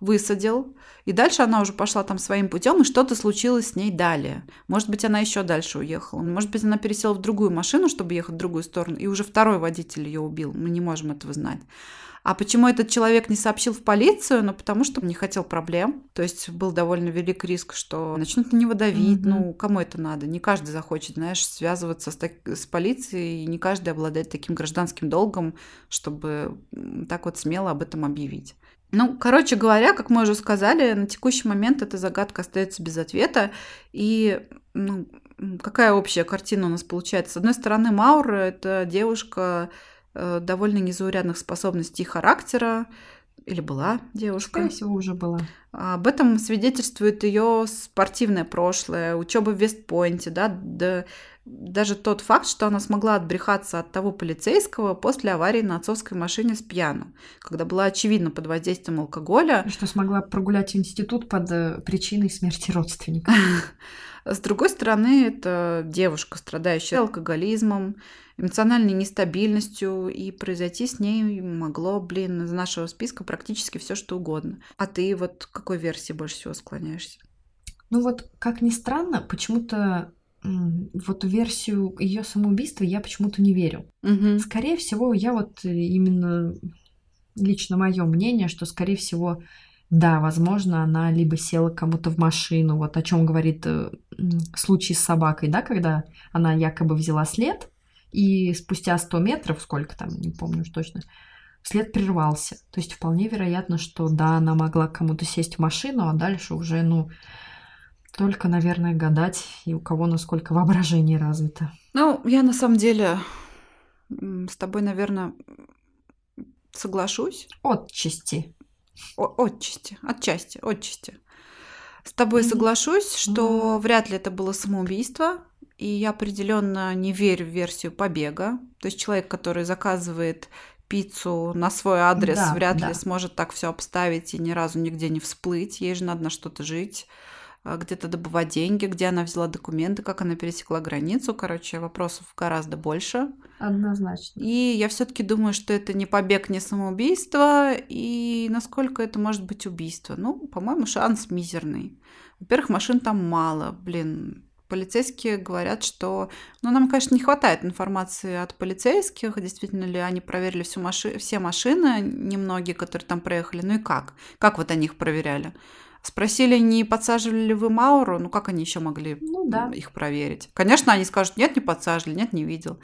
высадил, и дальше она уже пошла там своим путем, и что-то случилось с ней далее. Может быть, она еще дальше уехала. Может быть, она пересела в другую машину, чтобы ехать в другую сторону, и уже второй водитель ее убил. Мы не можем этого знать. А почему этот человек не сообщил в полицию? Ну, потому что не хотел проблем. То есть был довольно велик риск, что начнут на него давить. Mm-hmm. Ну, кому это надо? Не каждый захочет, знаешь, связываться с, так... с полицией, и не каждый обладает таким гражданским долгом, чтобы так вот смело об этом объявить. Ну, короче говоря, как мы уже сказали, на текущий момент эта загадка остается без ответа. И ну, какая общая картина у нас получается? С одной стороны, Маура – это девушка э, довольно незаурядных способностей и характера, или была девушка? Скорее всего, уже была. Об этом свидетельствует ее спортивное прошлое, учеба в Вестпойнте, да, да, даже тот факт, что она смогла отбрехаться от того полицейского после аварии на отцовской машине с пьяну, когда была очевидно под воздействием алкоголя. И что смогла прогулять институт под э, причиной смерти родственника. *laughs* С другой стороны, это девушка, страдающая алкоголизмом, эмоциональной нестабильностью, и произойти с ней могло, блин, из нашего списка практически все что угодно. А ты вот к какой версии больше всего склоняешься? Ну вот, как ни странно, почему-то вот версию ее самоубийства я почему-то не верю. Угу. Скорее всего, я вот именно лично мое мнение, что скорее всего, да, возможно, она либо села кому-то в машину, вот о чем говорит э, случай с собакой, да, когда она якобы взяла след, и спустя 100 метров, сколько там, не помню уж точно, след прервался. То есть вполне вероятно, что да, она могла кому-то сесть в машину, а дальше уже, ну, только, наверное, гадать, и у кого насколько воображение развито. Ну, я на самом деле с тобой, наверное, соглашусь. Отчасти. О, отчасти, отчасти, отчасти. С тобой mm-hmm. соглашусь, что mm-hmm. вряд ли это было самоубийство, и я определенно не верю в версию побега. То есть человек, который заказывает пиццу на свой адрес, да, вряд да. ли сможет так все обставить и ни разу нигде не всплыть. Ей же надо на что-то жить. А, где-то добывать деньги, где она взяла документы, как она пересекла границу. Короче, вопросов гораздо больше. Однозначно. И я все-таки думаю, что это не побег, не самоубийство. И насколько это может быть убийство? Ну, по-моему, шанс мизерный. Во-первых, машин там мало. Блин, полицейские говорят, что... Ну, нам, конечно, не хватает информации от полицейских, действительно ли они проверили всю маши... все машины, немногие, которые там проехали. Ну и как? Как вот они их проверяли? Спросили, не подсаживали ли вы Мауру, ну как они еще могли ну, да. их проверить? Конечно, они скажут, нет, не подсаживали, нет, не видел.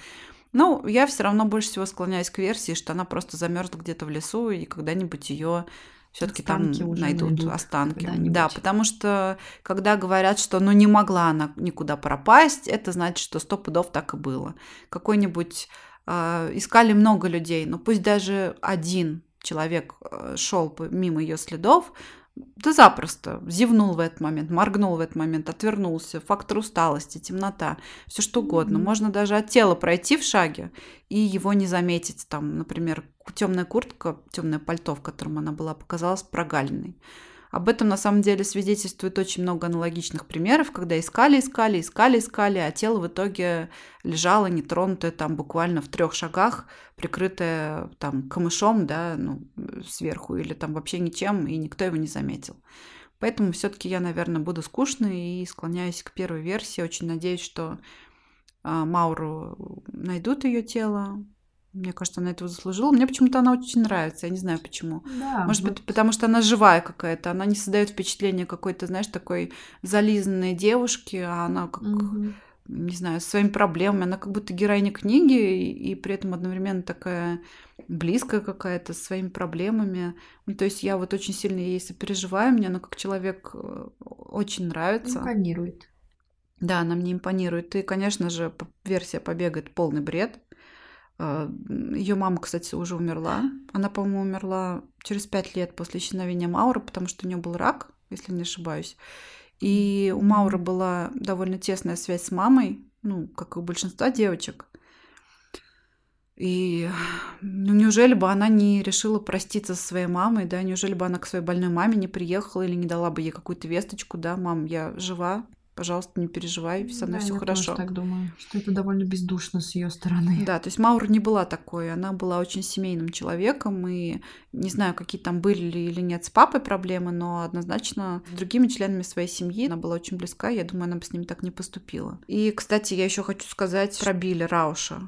Ну, я все равно больше всего склоняюсь к версии, что она просто замерзла где-то в лесу, и когда-нибудь ее все-таки там найдут, найдут останки. Да, потому что когда говорят, что ну не могла она никуда пропасть, это значит, что сто пудов так и было. Какой-нибудь э, искали много людей, но пусть даже один человек э, шел мимо ее следов, да запросто. Зевнул в этот момент, моргнул в этот момент, отвернулся. Фактор усталости, темнота, все что угодно. Можно даже от тела пройти в шаге и его не заметить. Там, например, темная куртка, темное пальто, в котором она была, показалась прогалиной. Об этом на самом деле свидетельствует очень много аналогичных примеров, когда искали, искали, искали, искали, а тело в итоге лежало нетронутое там буквально в трех шагах, прикрытое там камышом, да, ну, сверху или там вообще ничем, и никто его не заметил. Поэтому все-таки я, наверное, буду скучной и склоняюсь к первой версии. Очень надеюсь, что а, Мауру найдут ее тело, мне кажется, она этого заслужила. Мне почему-то она очень нравится. Я не знаю почему. Да, Может вот... быть, потому что она живая какая-то. Она не создает впечатление какой-то, знаешь, такой зализанной девушки, а она как, Мгм. не знаю, со своими проблемами. Она как будто героиня книги, и, и при этом одновременно такая близкая какая-то, со своими проблемами. Ну, то есть я вот очень сильно ей сопереживаю. Мне она как человек э, очень нравится. Импонирует. Да, она мне импонирует. И, конечно же, версия побега это полный бред. Ее мама, кстати, уже умерла. Она, по-моему, умерла через пять лет после исчезновения Мауры, потому что у нее был рак, если не ошибаюсь. И у Мауры была довольно тесная связь с мамой, ну, как и у большинства девочек. И ну, неужели бы она не решила проститься со своей мамой, да, неужели бы она к своей больной маме не приехала или не дала бы ей какую-то весточку, да, мам, я жива, пожалуйста, не переживай, со мной Да, все я хорошо. тоже так думаю, что это довольно бездушно с ее стороны. Да, то есть Маура не была такой, она была очень семейным человеком, и не знаю, какие там были ли или нет с папой проблемы, но однозначно с другими членами своей семьи она была очень близка, я думаю, она бы с ним так не поступила. И, кстати, я еще хочу сказать про Билли Рауша.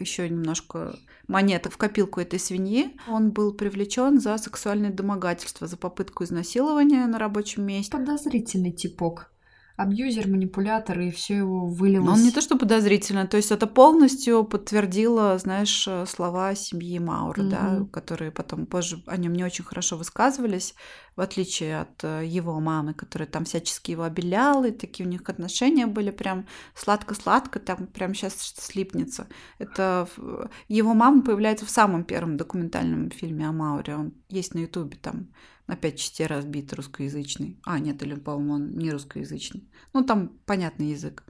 Еще немножко монеток в копилку этой свиньи. Он был привлечен за сексуальное домогательство, за попытку изнасилования на рабочем месте. Подозрительный типок. Абьюзер, манипулятор, и все его вылилось. Но он не то что подозрительно, то есть это полностью подтвердило, знаешь, э, слова семьи Мауры, да, Мгм. которые потом позже о нем не очень хорошо высказывались, в отличие от э, его мамы, которая там всячески его обеляла, и такие у них отношения были прям сладко-сладко, там прям сейчас слипнется. Это в- его мама появляется в самом первом документальном фильме о Мауре, он есть на ютубе там на пять частей разбит русскоязычный. А, нет, или, по-моему, он не русскоязычный. Ну, там понятный язык.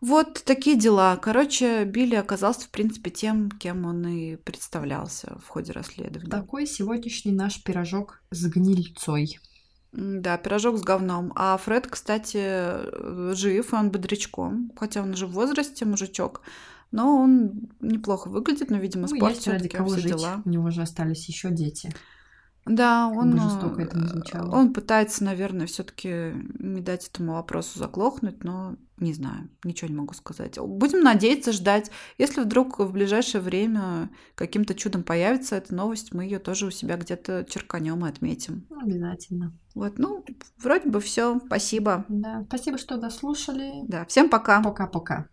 Вот такие дела. Короче, Билли оказался, в принципе, тем, кем он и представлялся в ходе расследования. Такой сегодняшний наш пирожок с гнильцой. Да, пирожок с говном. А Фред, кстати, э, жив, и он бодрячком. Хотя он уже в возрасте, мужичок. Но он неплохо выглядит, но, видимо, Ну, спорт кого все дела. У него же остались еще дети. Да, он, бы жестоко это э, звучало. он пытается, наверное, все-таки не дать этому вопросу заглохнуть, но не знаю, ничего не могу сказать. Будем надеяться, ждать. Если вдруг в ближайшее время каким-то чудом появится эта новость, мы ее тоже у себя где-то черканем и отметим. Обязательно. Вот, ну, вроде бы все. Спасибо. Да. Спасибо, что дослушали. Да, всем пока. Пока-пока.